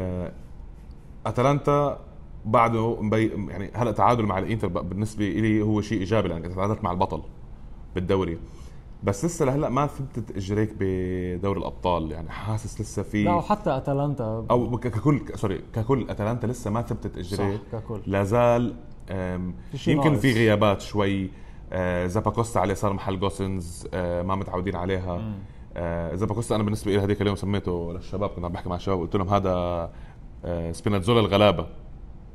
أتلانتا بعده مبي... يعني هلا تعادل مع الإنتر بالنسبة لي هو شيء إيجابي لأنك تعادلت مع البطل بالدوري. بس لسه لهلا ما ثبتت إجريه بدوري الأبطال يعني حاسس لسه في لا وحتى أتلانتا. أو ككل sorry ككل أتلانتا لسه ما ثبتت اجريه صح ككل. لا زال يمكن ناقص. في غيابات شوي. آه، زاباكوستا عليه صار محل جوسنز آه، ما متعودين عليها. آه، زاباكوستا أنا بالنسبة لي هذيك اليوم سميته للشباب كنت عم بحكي مع الشباب قلت لهم هذا سبيناتزولا الغلابة.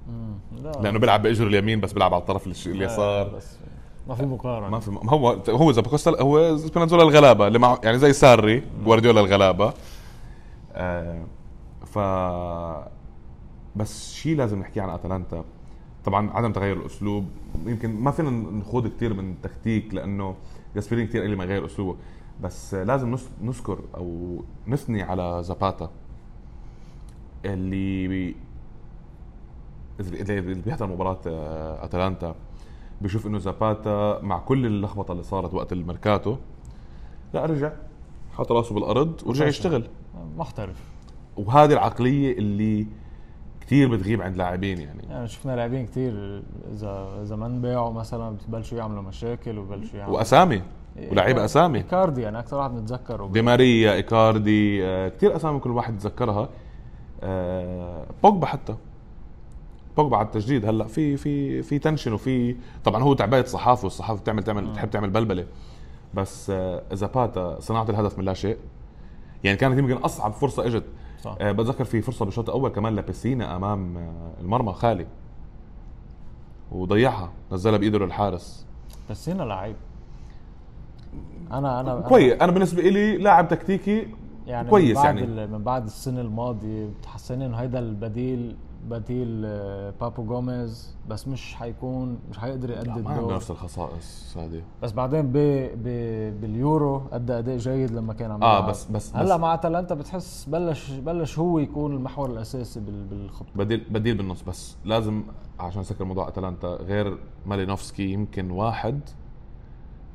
مم. لا. لأنه بيلعب بإجره اليمين بس بيلعب على الطرف اليسار. بس ما في مقارنة. ما في ما هو هو زاباكوستا هو سبيناتزولا الغلابة اللي مع يعني زي ساري جوارديولا الغلابة. آه ف بس شيء لازم نحكيه عن أتلانتا. طبعا عدم تغير الأسلوب. يمكن ما فينا نخوض كثير من التكتيك لأنه جاسبرين كثير قال ما يغير أسلوبه. بس لازم نذكر أو نثني على زاباتا اللي بي اللي بيحضر مباراة آه، أتلانتا. بيشوف إنه زاباتا مع كل اللخبطة اللي صارت وقت الميركاتو لا رجع حط راسه بالأرض ورجع يشتغل. محترف وهذه العقلية اللي كثير بتغيب عند لاعبين يعني. يعني شفنا لاعبين كتير إذا إذا ما انباعوا مثلا ببلشوا يعملوا مشاكل وبلشوا يعملوا وأسامي ولاعيبة أسامي. إيكاردي يعني أكثر واحد بنتذكره دي ماورو إيكاردي آه، كثير أسامي كل واحد يتذكرها آه، بوجبا حتى. بوجبا على التجديد. هلأ في في في tension وفي طبعا هو تعبئه صحافه والصحافه بتعمل تعمل بتحب تعمل بلبلة. بس آه، زاباتا صناعة الهدف من لا شيء. يعني كانت يمكن أصعب فرصة إجت. صح. آه، بتذكر في فرصة بالشوط الأول كمان لبيسينا أمام آه، المرمى خالي. وضيعها نزلها بإيده للحارس. بس هنا لعيب. أنا أنا أنا- كويس. أنا بالنسبة لي لاعب تكتيكي يعني كويس من بعد يعني. من بعد السنة الماضية بتحسني إنه هيدا البديل بديل بابو جوميز بس مش حيكون مش حيقدر يأدي ما عنده الدور نفس الخصائص هذه. بس بعدين ب... ب... باليورو أدى أداء جيد لما كان عم آه. بس بس هلأ بس مع أتلانتا بتحس بلش بلش هو يكون المحور الأساسي بال... بالخطه بديل بديل بالنص بس لازم عشان نسكر موضوع أتلانتا غير مالينوفسكي يمكن واحد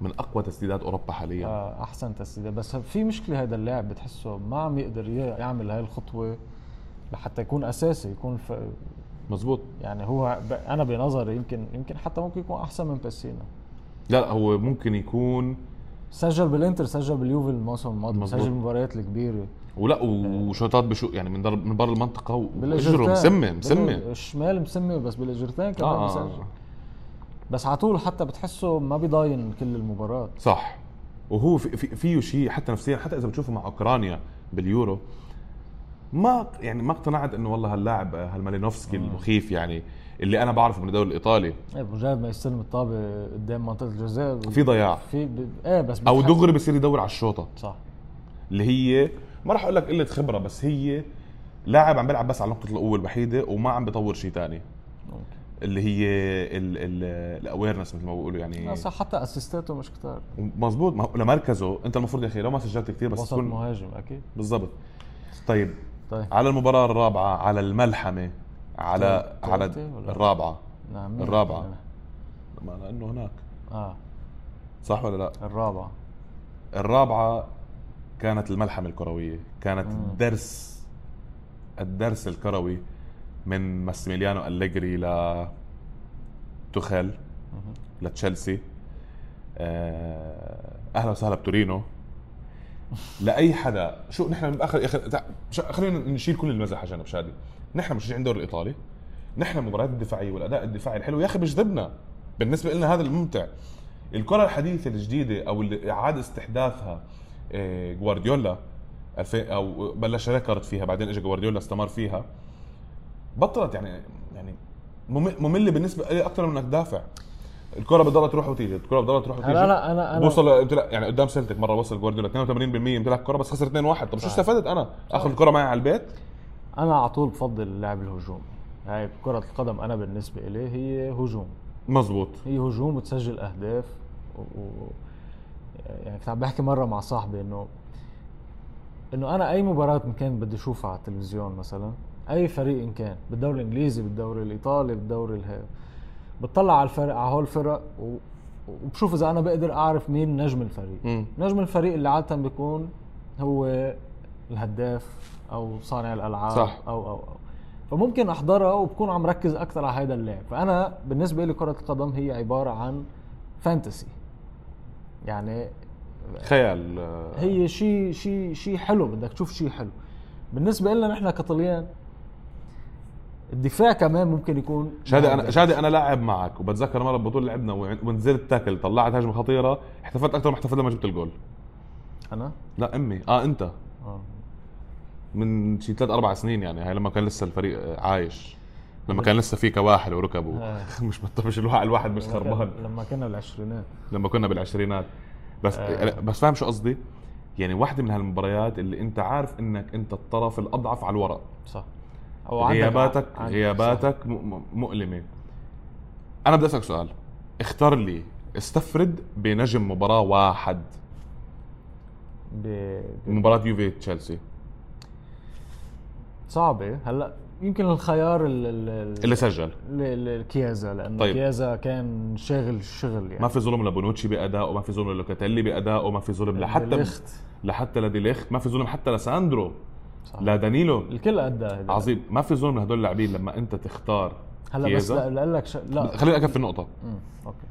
من أقوى تسديدات أوروبا حاليا. آه. أحسن تسديده بس في مشكلة هذا اللاعب بتحسه ما عم يقدر يعمل هاي الخطوة. لحتى يكون أساسي يكون ف... مزبوط يعني هو ب... أنا بنظري يمكن يمكن حتى ممكن يكون أحسن من باسينا لا هو ممكن يكون سجل بالإنتر سجل باليوفي الموسم الماضي. سجل المباريات الكبيره ولا وشوطات بشو يعني من من برا المنطقة واجره مسمه بال- الشمال مسمه بس بالاجرتين كمان آه, بسجل آه, بس على طول حتى بتحسه ما بيضاين كل المباراة. صح. وهو في في فيه شيء حتى نفسيا حتى إذا بتشوفه مع أوكرانيا باليورو ما يعني ما اقتنعت إنه والله هاللاعب هالمالينوفسكي المخيف يعني اللي أنا بعرفه من الدوري الإيطالي. إيه بمجرد ما يستلم الطابة قدام منطقة الجزاء في ضياع. في ب... إيه بس أو دغري بصير يدور على الشوطة. صح. اللي هي ما راح أقول لك قلة خبرة بس هي لاعب عم بيلعب بس على نقطه القوه الوحيده وما عم بيطور شيء ممكن اللي هي الأويرنس مثل ما بيقولوا يعني. آه صح حتى أسيستاته مش كتار. مزبوط ما لمركزه. أنت المفروض يا أخي لو ما سجلت كثير بس وسط تكون مهاجم أكيد. بالضبط. طيب. طيب على المباراة الرابعة على الملحمة على تل- على تلاتة ولا؟ الرابعة نعم الرابعة. ما لأنه هناك آه صح ولا لا؟ الرابعة الرابعة كانت الملحمة الكروية كانت مم. الدرس الدرس الكروي من ماسيميليانو أليجري ل مهم. لتشيلسي آه، أهلا وسهلا بتورينو لأي حدا. شو نحن باخر اخر خلينا نشيل كل المزح على جنب شادي. نحن مشجعين الدوري الإيطالي. نحن المباريات الدفاعية والأداء الدفاعي الحلو. يا أخي بجذبنا بالنسبة لنا هذا الممتع. الكرة الحديثة الجديدة أو اللي اعاد استحداثها آه، جوارديولا 2000 أو بلش ريكارد فيها بعدين اجى جوارديولا استمر فيها. بطلت يعني يعني مم- مملة بالنسبة لي أكثر من أنك تدافع. الكرة بتضلها تروح وتيجي الكرة بتضلها تروح وتيجي. أنا أنا أنا أنا بوصل يعني قدام سلتك مرة وصل جوارديولا 82% امتلاك الكرة بس خسر 2-1 طب شو صحيح. استفدت أنا آخذ الكرة معي على البيت. أنا على طول بفضل اللعب الهجومي هاي كرة القدم أنا بالنسبة إلي هي هجوم. مزبوط هي هجوم وتسجل أهداف و... يعني كنت عم بحكي مرة مع صاحبي انه إنه أنا أي مباراة إن كان بدي أشوفها على التلفزيون مثلا أي فريق إن كان بالدوري الإنجليزي بالدوري الإيطالي بالدوري الهي بتطلع على الفرق على هول الفرق و... وبشوف إذا أنا بقدر أعرف مين نجم الفريق. مم. نجم الفريق اللي عادة بيكون هو الهداف أو صانع الألعاب صح. أو أو أو. فممكن أحضرها وبكون عم ركز أكثر على هذا اللاعب فأنا بالنسبة لي كرة القدم هي عبارة عن فانتسي يعني خيال هي شيء شيء شيء حلو بدك تشوف شيء حلو. بالنسبة لنا نحن كطليان الدفاع كمان ممكن يكون شادي أنا شادي أنا لاعب معك وبتذكر مرة ببطوله لعبنا ونزلت تاكل طلعت هجمة خطيرة احتفلت أكثر ما احتفلت لما جبت الجول أنا لا أمي آه أنت آه. من شي ثلاث أربع سنين يعني هاي لما كان لسه الفريق عايش لما كان لسه في كواحل وركب. آه. مش الواحد الواحد مش خربان لما كنا بالعشرينات لما كنا بالعشرينات بس آه. بس فاهم شو قصدي؟ يعني واحدة من هالمباريات اللي أنت عارف إنك أنت الطرف الأضعف على الورق صح أو غياباتك عندك غياباتك صح. مؤلمة. أنا بدي أسألك سؤال. اختار لي استفرد بنجم مباراة واحد. ب... ب... مباراة يوفي تشيلسي. صعبة. هلأ يمكن الخيار اللي سجل. لكيازا لأنه طيب. كيازا كان شاغل الشغل يعني. ما في ظلم لبونوتشي بادائه ما في ظلم لوكاتيلي بادائه ما في ظلم لحتى. لحتى لديليخت ما في ظلم حتى لساندرو. صح. لدانيلو الكل أدى عظيم. ما في ظلم لهدول اللاعبين لما أنت تختار هلا بس لا لك ش... لا. خليني أكفي النقطة. امم okay.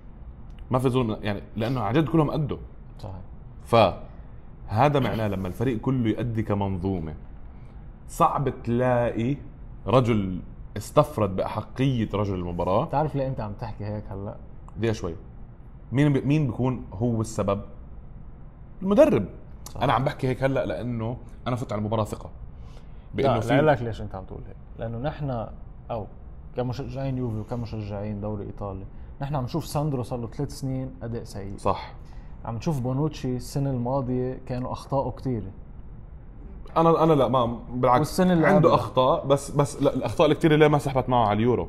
ما في ظلم يعني لأنه عن جد كلهم أدوا. صحيح. فهذا معناه لما الفريق كله يؤدي كمنظومة صعب تلاقي رجل استفرد بأحقية رجل المباراة. بتعرف ليه أنت عم تحكي هيك هلا؟ دقيقة شوي. مين بي مين بيكون هو السبب؟ المدرب. صح. أنا عم بحكي هيك هلأ لأنه أنا فت على المباراة ثقة. بإنه في لك ليش أنت عم تقول هيك؟ لأنه نحن أو كمشجعين يوفي وكمشجعين دوري إيطالي نحن عم نشوف ساندرو صار له ثلاث سنين أداء سيء. صح. عم نشوف بونوتشي السنة الماضية كانوا اخطائه كثيره أنا أنا لا ما بالعكس. والسنة اللي عنده أخطاء بس بس لا الأخطاء الكثيره ليه ما سحبت معه على اليورو؟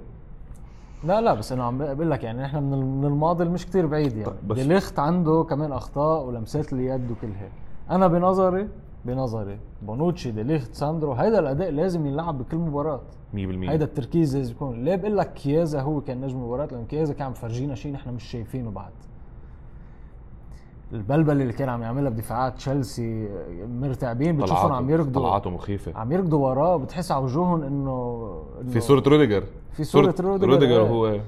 لا لا بس أنا عم بقول لك يعني نحن من الماضي مش كثير بعيد يعني. بس ديليخت عنده كمان أخطاء ولمسات اليد وكل هيك. أنا بنظري بنظري بونوتشي ديليخت ساندرو هيدا الأداء لازم يلعب بكل مباراة. 100% هيدا التركيز لازم يكون. ليه بقول لك كيازا هو كان نجم المباراة؟ لأنه كيازا كان عم فرجينا شيء نحن مش شايفينه بعد. البلبلة اللي كان عم يعملها بدفاعات تشيلسي مرتعبين بتشوفهم عم يركضوا طلعاته مخيفة. عم يركضوا وراه بتحس على وجوههم انه في صورة روديجر. في صورة, صورة روديجر, روديجر هو.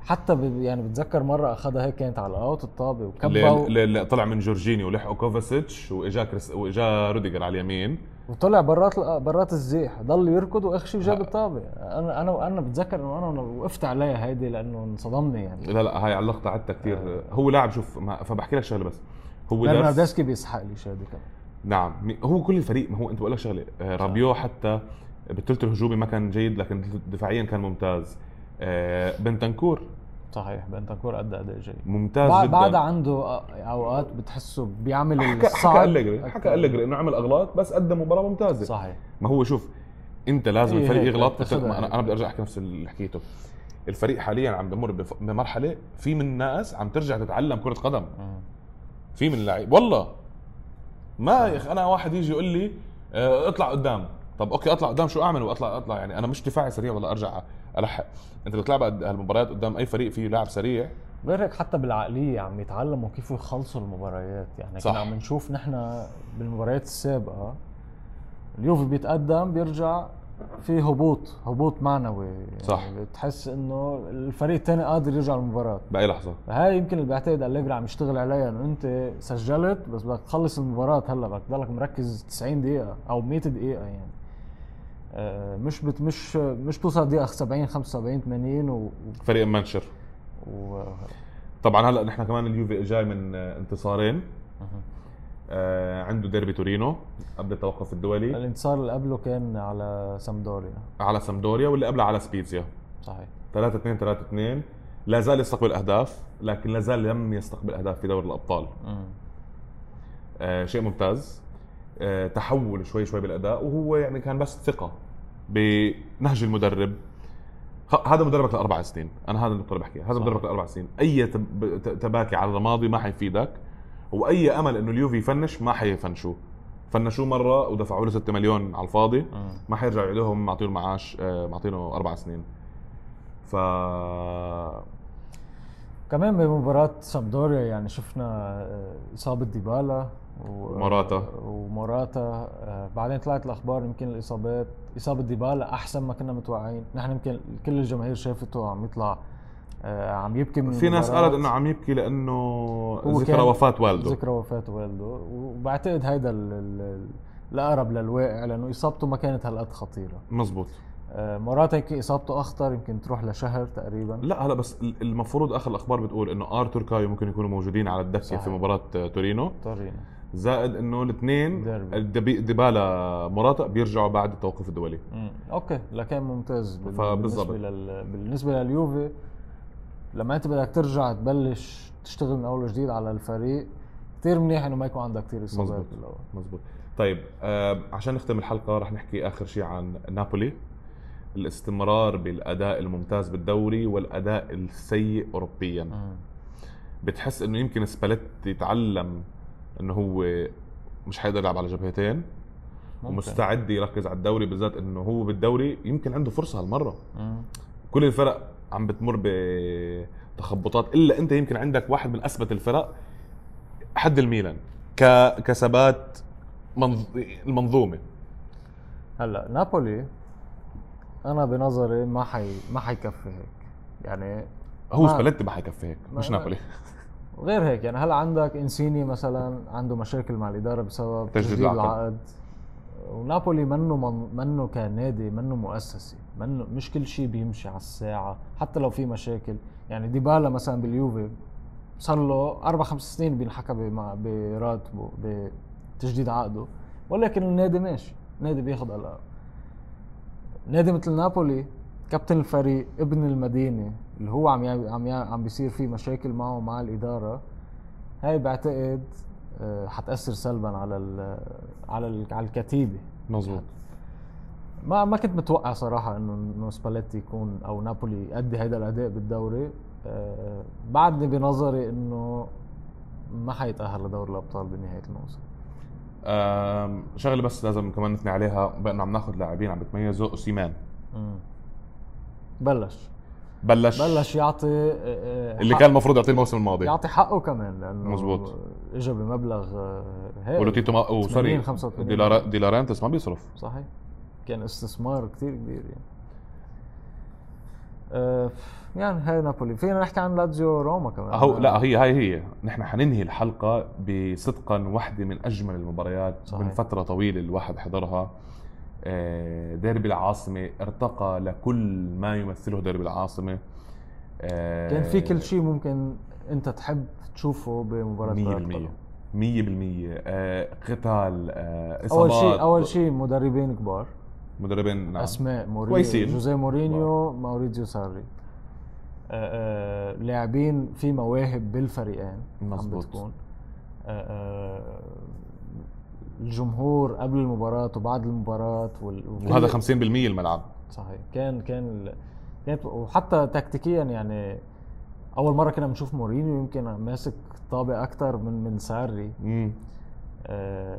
حتى يعني بتذكر مرة أخذها هيك كانت على ال out الطابة وكبه اللي طلع من جورجينيو ولحقوا كوفاسيتش وإجا كريس وإجا روديجر على اليمين. وطلع برات برات الزيح ضل يركض وآخر شيء جاب الطابة. أنا أنا أنا بتذكر إنه أنا وقفت عليها هيدي لأنه انصدمني يعني. لا لا هاي اللقطة عدتها كثير آه. هو لاعب شوف فبحكي لك شغلة بس. هو برناردسكي بيسحق لي شادي كمان. نعم. هو كل الفريق ما هو أنت بقول لك شغلة. آه، رابيو حتى بالثلث الهجومي ما كان جيد لكن دفاعيا كان ممتاز. بنتنكور. صحيح بنتنكور ادى اداء جيد ممتاز جدا. بعد عنده أوقات بتحسه بيعمل حكى الصعب. حكى أليجري حكى أليجري إنه عمل أغلاط بس قدم مباراة ممتازة. صحيح. ما هو شوف أنت لازم إيه الفريق يغلط. أنا أنا بدي أرجع أحكي نفس اللي حكيته. الفريق حاليا عم بمر بمرحلة في من ناس عم ترجع تتعلم كرة قدم. في من اللعيب والله. ما يا أخي أنا واحد يجي يقول لي آه اطلع قدام. طب أوكي أطلع قدام شو أعمل؟ واطلع أطلع يعني أنا مش دفاعي سريع ولا أرجع الحق أنت بتلعب هالمباريات قدام أي فريق فيه لاعب سريع؟ غير هيك حتى بالعقلية عم يتعلموا كيف يخلصوا المباريات. يعني صح. كنا عم نشوف نحن بالمباريات السابقة اليوفي بيتقدم بيرجع في هبوط هبوط معنوي. يعني صح. بتحس إنه الفريق الثاني قادر يرجع المباراه بأي لحظة. هاي يمكن اللي بيعتقد أليجري عم يشتغل عليها إنه أنت سجلت بس بدك تخلص المباراة هلأ بدك تضلك مركز 90 دقيقة أو 100 دقيقة يعني. مش بت مش مش توصل دقيقة 70 75 80 و فريق منشر و... طبعا هلا نحن كمان اليوفي جاي من انتصارين. آه عنده ديربي تورينو قبل التوقف الدولي. الانتصار اللي قبله كان على سامدوريا. على سامدوريا واللي قبله على سبيزيا صحيح. 3 2 3 2 لا زال يستقبل أهداف لكن لا زال لم يستقبل أهداف في دوري الأبطال. آه شيء ممتاز. آه تحول شوي شوي بالأداء وهو يعني كان بس ثقة بنهج المدرب. هذا مدربك لاربع سنين. أنا هذا النقطه اللي بحكيها هذا مدربك لاربع سنين. أي تباكي على الماضي ما حيفيدك وأي أمل إنه اليوفي يفنش ما حيفنشوه. فنشوه مرة ودفعوا له 6 مليون على الفاضي ما حيرجعوا يعيدوهم معطينه معاش آه، معطينه أربع سنين. ف كمان بمباراة سامدوريا يعني شفنا آه، إصابة ديبالا. ومراتا. ومراتا. آه، بعدين طلعت الأخبار يمكن الإصابات إصابة ديبالا أحسن ما كنا متوقعين. نحن يمكن كل الجماهير شافته عم يطلع آه عم يبكي من في ناس. قالت إنه عم يبكي لأنه ذكرى وفاة والده. ذكرى وفاة والده. وبعتقد هيدا ال- ال- الأقرب للواقع لأنه إصابته ما كانت هالقد خطيرة. مزبوط. آه، مرات هيك إصابته أخطر يمكن تروح لشهر تقريبا. لا هلا بس المفروض آخر الأخبار بتقول إنه آرتور كايو ممكن يكونوا موجودين على الدكة. في مباراة تورينو. طرينا زائد إنه الاثنين ديبالا مراتا بيرجعوا بعد التوقف الدولي مم. okay لكان ممتاز. بالنسبة لل... بالنسبة لليوفي لما أنت بدك ترجع تبلش تشتغل من أول وجديد على الفريق كثير منيح إنه ما يكون عندك كثير إصابات. بالاول مزبوط طيب آه عشان نختم الحلقة رح نحكي آخر شيء عن نابولي الاستمرار بالأداء الممتاز بالدوري والأداء السيء اوروبيا مم. بتحس إنه يمكن سباليتي تعلم إنه هو مش حيقدر يلعب على جبهتين. ممكن. ومستعد يركز على الدوري بالذات إنه هو بالدوري يمكن عنده فرصة هالمرة. مم. كل الفرق عم بتمر بتخبطات إلا أنت يمكن عندك واحد من أثبت الفرق حد الميلان ك كثبات منظ... المنظومة. هلأ نابولي أنا بنظري ما حي ما حيكفي هيك. يعني هو سباليتي ما حيكفي هيك مش نابولي. غير هيك يعني هلا عندك إنسيني مثلا عنده مشاكل مع الإدارة بسبب تجديد تجديد العقد. العقد؟ ونابولي منه من منه كنادي منه مؤسسي منه مش كل شيء بيمشي على الساعة حتى لو في مشاكل. يعني ديبالا مثلا باليوفي صار له أربع خمس سنين بينحكى براتبه بتجديد عقده. ولكن النادي ماشي النادي بياخذ القاب نادي مثل نابولي كابتن الفريق ابن المدينة. اللي هو عم عم عم بيصير فيه مشاكل معه ومع الإدارة هاي بعتقد آه، حتأثر سلبا على ال على ال على الكتيبة. مزبوط ما ما كنت متوقع صراحة إنه إنه سباليتي يكون أو نابولي يأدي هيدا الأداء بالدوري. آه، بعدني بنظري إنه ما حيتأهل لدوري الأبطال بنهاية الموسم. شغلة بس لازم كمان نثني عليها بإنه عم ناخذ لاعبين عم بتميزوا أوسيمان. بلش. بلش. بلش يعطي آه، آه، اللي كان المفروض يعطيه الموسم الماضي. يعطي حقه كمان لأنه مزبوط. اجى بمبلغ آه، هيك ولوتيتو ما... أو 80 sorry 85 ديلارا... دي لاورينتيس ما بيصرف. صحيح. كان استثمار كتير كبير يعني. يعني هاي نابولي. فينا نحكي عن لاتزيو روما كمان. هو لا هي هاي هي. نحن حننهي الحلقة بصدقا واحدة من أجمل المباريات صحيح. من فترة طويلة الواحد حضرها. ديربي العاصمة ارتقى لكل ما يمثله ديربي العاصمة. آه، كان في كل شيء ممكن أنت تحب تشوفه بمباراة كرة 100% القدم. 100% آه، قتال آه، أول إصابات. شيء أول شيء مدربين كبار. مدربين نعم. أسماء مورينيو كويسين. جوزيه مورينيو ماوريزيو ساري. آه، آه، لاعبين في مواهب بالفريقين. بتكون. آه، آه، الجمهور قبل المباراة وبعد المباراة وال... وكل- وهذا 50% الملعب. صحيح. كان كان كانت وحتى تكتيكيا يعني أول مرة كنا بنشوف مورينيو يمكن ماسك طابة أكثر من من ساري. آه،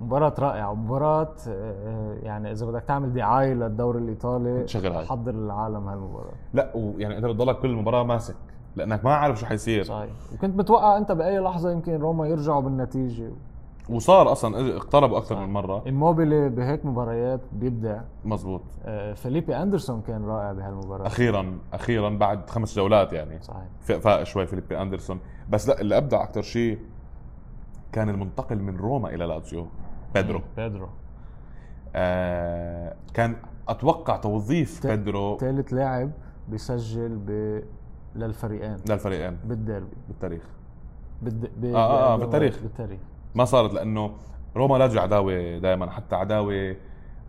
مباراة رائعة. ومباراة آه، يعني إذا بدك تعمل دعاية للدوري الإيطالي. حضر العالم هالمباراة. لا ويعني انت بتضلك كل المباراة ماسك لأنك ما عارف شو حيصير. صحيح. وكنت متوقع أنت بأي لحظة يمكن روما يرجعوا بالنتيجة. وصار أصلا اقتربوا أكثر من مرة. إيموبيلي بهيك مباريات بيبدع. مزبوط آه، فيليبي أندرسون كان رائع بهالمباراة. أخيرا أخيرا بعد خمس جولات يعني. صحيح. فاق شوي فيليبي أندرسون. بس لا اللي أبدع أكثر شيء كان المنتقل من روما إلى لاتسيو بيدرو. بيدرو. آه كان أتوقع توظيف ت- بيدرو ثالث لاعب بيسجل ب... للفريقين. للفريقين. بالديربي. بالتاريخ. بالد... ب... آه، آه، ب- بالتاريخ. بالتاريخ. ما صارت لأنه روما لاتسيو عداوة دائما حتى عداوة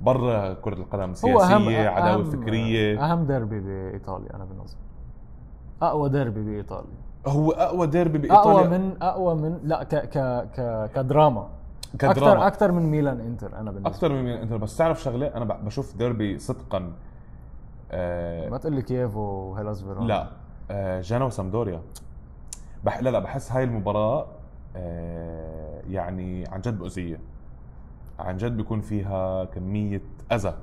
برا كرة القدم هو أهم سياسية عداوة أهم فكرية. أهم ديربي بإيطاليا أنا بنظري أقوى ديربي بإيطاليا. هو أقوى ديربي بإيطاليا؟ أقوى من أقوى من لا ك ك ك كدراما. كدراما. أكثر أكثر من ميلان إنتر أنا بالنسبة أكثر من انت بس تعرف شغلة أنا بشوف ديربي صدقا آه ما تقول لي كييف وهيلاس فيرونا لا آه جانا وسامدوريا بح لا لا بحس هاي المباراة آه يعني عن جد مؤذية عن جد بيكون فيها كمية أذى.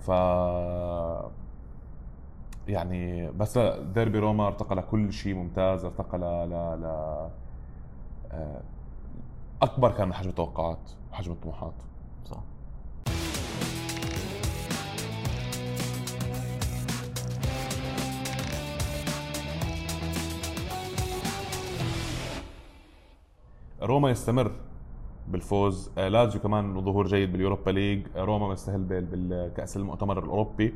ف يعني بس ديربي روما ارتقى لكل شيء ممتاز ارتقى ل ل ل آه، أكبر كان من حجم التوقعات وحجم الطموحات. صح. روما يستمر بالفوز آه، لازيو كمان ظهور جيد بال Europa League. آه، روما مستهل بالكأس المؤتمر الأوروبي.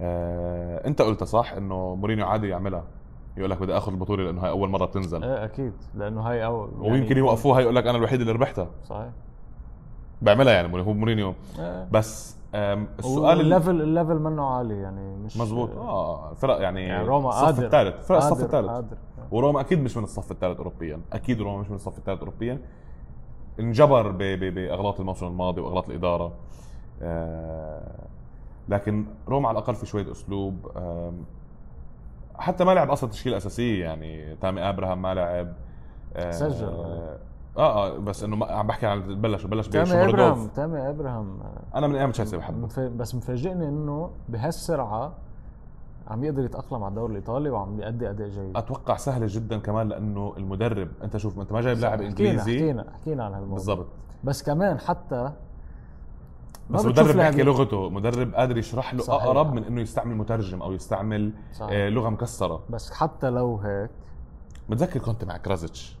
آه، أنت قلت صح إنه مورينيو عادي يعملها. يقول لك بدي آخذ البطولة لأنه هاي أول مرة بتنزل. إيه أكيد. لأنه هاي اول يعني ويمكن يوقفوها يقول لك أنا الوحيد اللي ربحتها. صحيح. بيعملها يعني هو مورينيو. إيه. بس السؤال الليفل الليفل منه عالي يعني مش مزبوط آه فرق يعني, يعني روما الصف الثالث فرق الصف الثالث. وروما أكيد مش من الصف الثالث اوروبيا أكيد روما مش من الصف الثالث اوروبيا. انجبر بأغلاط الموسم الماضي وأغلاط الإدارة. آه لكن روما على الأقل في شوية أسلوب. آه حتى ما لعب أصلا تشكيلة أساسية يعني تامي أبراهام ما لعب. آه سجل. آه آه بس إنه عم بحكي عن بلش بلش تامي ابراهام تامي ابراهام أنا من أيام تشيلسي بحبه. بس مفاجئني إنه بهالسرعة عم يقدر يتأقلم على الدوري الإيطالي وعم بيأدي أداء جيد. أتوقع سهله جدا كمان لأنه المدرب أنت شوف أنت ما جايب لاعب إنجليزي. حكينا حكينا عن هالموضوع. بالضبط. بس كمان حتى بس مدرب بيحكي لغته. مدرب قادر يشرح له صحيح. أقرب من إنه يستعمل مترجم أو يستعمل صحيح. آه لغة مكسرة. بس حتى لو هيك متذكر كنت مع كرازيتش.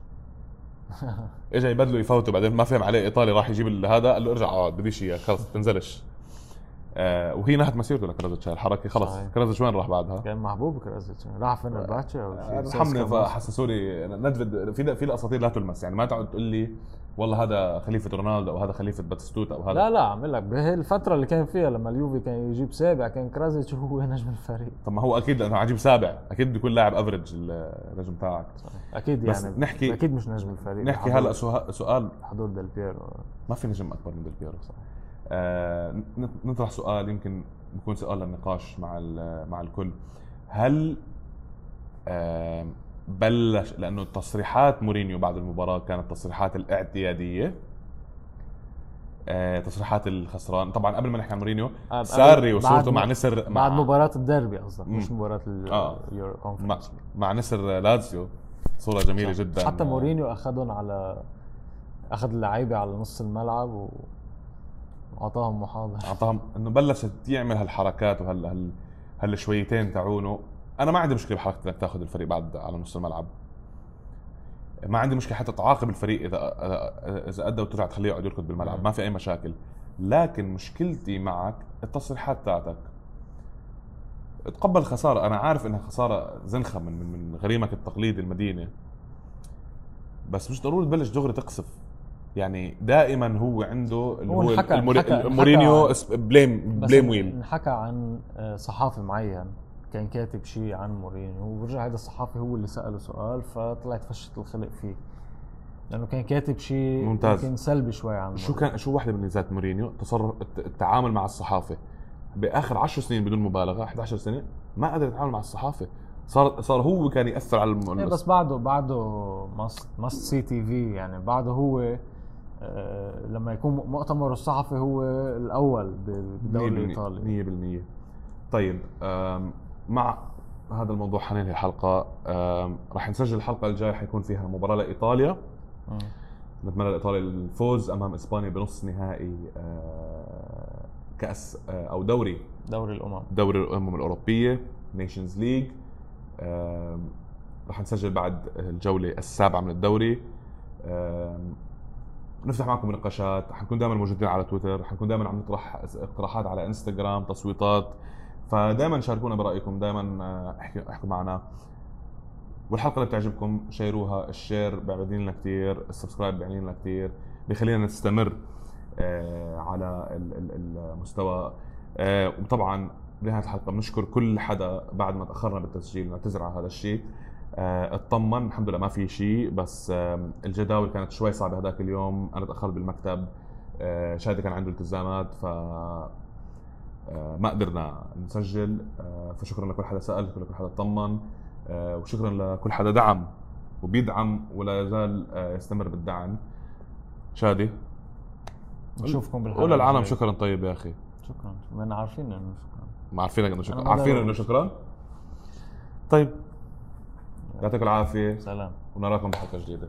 اجى يبدله يفوته بعدين ما فهم عليه إيطالي راح يجيب هذا قال له ارجع اقعد بديش اياك خلص تنزلش آه وهي نهت مسيرته لكرازيتش الحركة خلص. كرازيتش وين راح بعدها؟ كان محبوب كرازيتش راح فين الباتشا أو ارحمني حسسوا لي ندفد في في الأساطير لا تلمس. يعني ما تقعد تقول لي والله هذا خليفة رونالدو أو هذا خليفة باتستوتا أو هذا. لا لا عم لك. بهالفترة اللي كان فيها لما اليوفي كان يجيب سابع كان كرازيتش هو نجم الفريق. طب ما هو أكيد لأنه عجيب سابع. أكيد بده يكون لاعب أفريج النجم تاعك. أكيد يعني بس نحكي أكيد مش نجم الفريق. نحكي هلا سؤال. حضور ديل بيرو. ما في نجم أكبر من ديل بيرو صح. آه نطرح سؤال يمكن بكون سؤال للنقاش مع مع الكل. هل آه بلش لأنه تصريحات مورينيو بعد المباراة كانت تصريحات الاعتيادية آه تصريحات الخسران. طبعا قبل ما نحكي عن مورينيو آه ساري وصورته مع نسر مع بعد مباراة الديربي قصدك مش مباراة اليورو آه. مع, مع نسر لازيو. صورة جميلة صح. جدا. حتى مورينيو أخذهم على أخذ اللعيبه على نص الملعب و أعطاهم محاضرة. أعطاهم إنه بلشت يعمل هالحركات وهال هال هالشويتين تاعونه. أنا ما عندي مشكلة بحركة إنك تاخذ الفريق بعد على نص الملعب. ما عندي مشكلة حتى تعاقب الفريق إذا إذا أدى وترجع تخليه يقعد يركض بالملعب ما في أي مشاكل. لكن مشكلتي معك التصريحات تاعتك. تقبل خسارة. أنا عارف إنها خسارة زنخة من من غريمك التقليدي المدينة. بس مش ضروري تبلش دغري تقصف. يعني دائما هو عنده هو حكى الموري... حكى مورينيو blame blame ويل. انحكى عن آه، صحافي معين. كان كاتب شيء عن مورينيو ورجع هذا الصحافي هو اللي سأله سؤال فطلعت فشت الخلق فيه. لأنه كان كاتب شيء ممتاز. كان سلبي شوي عن شو كان شو واحدة من ميزات مورينيو؟ تصرف التعامل مع الصحافة. بآخر 10 سنين بدون مبالغة 11 سنه ما قدر يتعامل مع الصحافة. صار صار هو كان يأثر على الم... إيه، بس بعده بعده must must see TV يعني بعده هو لما يكون مؤتمر الصحفي هو الأول بالدوري الإيطالي. 100% طيب مع هذا الموضوع حننهي الحلقة. راح نسجل الحلقة الجاية حيكون فيها مباراة لإيطاليا. نتمنى لإيطاليا الفوز أمام إسبانيا بنص نهائي آه، كأس آه، أو دوري. دوري الأمم. دوري الأمم الأوروبية Nations League راح نسجل بعد الجولة السابعة من الدوري. نفتح معكم نقاشات حنكون دائما موجودين على تويتر حنكون دائما عم نطرح اقتراحات على إنستغرام تصويتات فدائما شاركونا برأيكم دائما آه، احكوا احكوا معنا. والحلقة اللي بتعجبكم شيروها ال share بيعني لنا كثير ال subscribe بيعني لنا كثير بخلينا نستمر آه، على المستوى. آه، وطبعا بنهاية الحلقة بنشكر كل حدا بعد ما تأخرنا بالتسجيل نعتذر على هذا الشيء. اطمن الحمد لله ما في شيء بس الجداول كانت شوي صعبة هذاك اليوم. أنا تأخرت بالمكتب شادي كان عنده التزامات ف آه، ما قدرنا نسجل. آه، فشكرا لكل حدا سأل لكل حدا طمن آه، وشكرا لكل حدا دعم. وبيدعم ولا يزال يستمر بالدعم. شادي؟ نشوفكم بالحلقة قول للعالم شكرا طيب يا أخي. شكرا. ما عارفين إنه شكرا. ما عارفينك إنه شكرا. عارفين إنه شكرا؟ طيب. يعطيكم العافية. سلام. ونراكم بحلقة جديدة.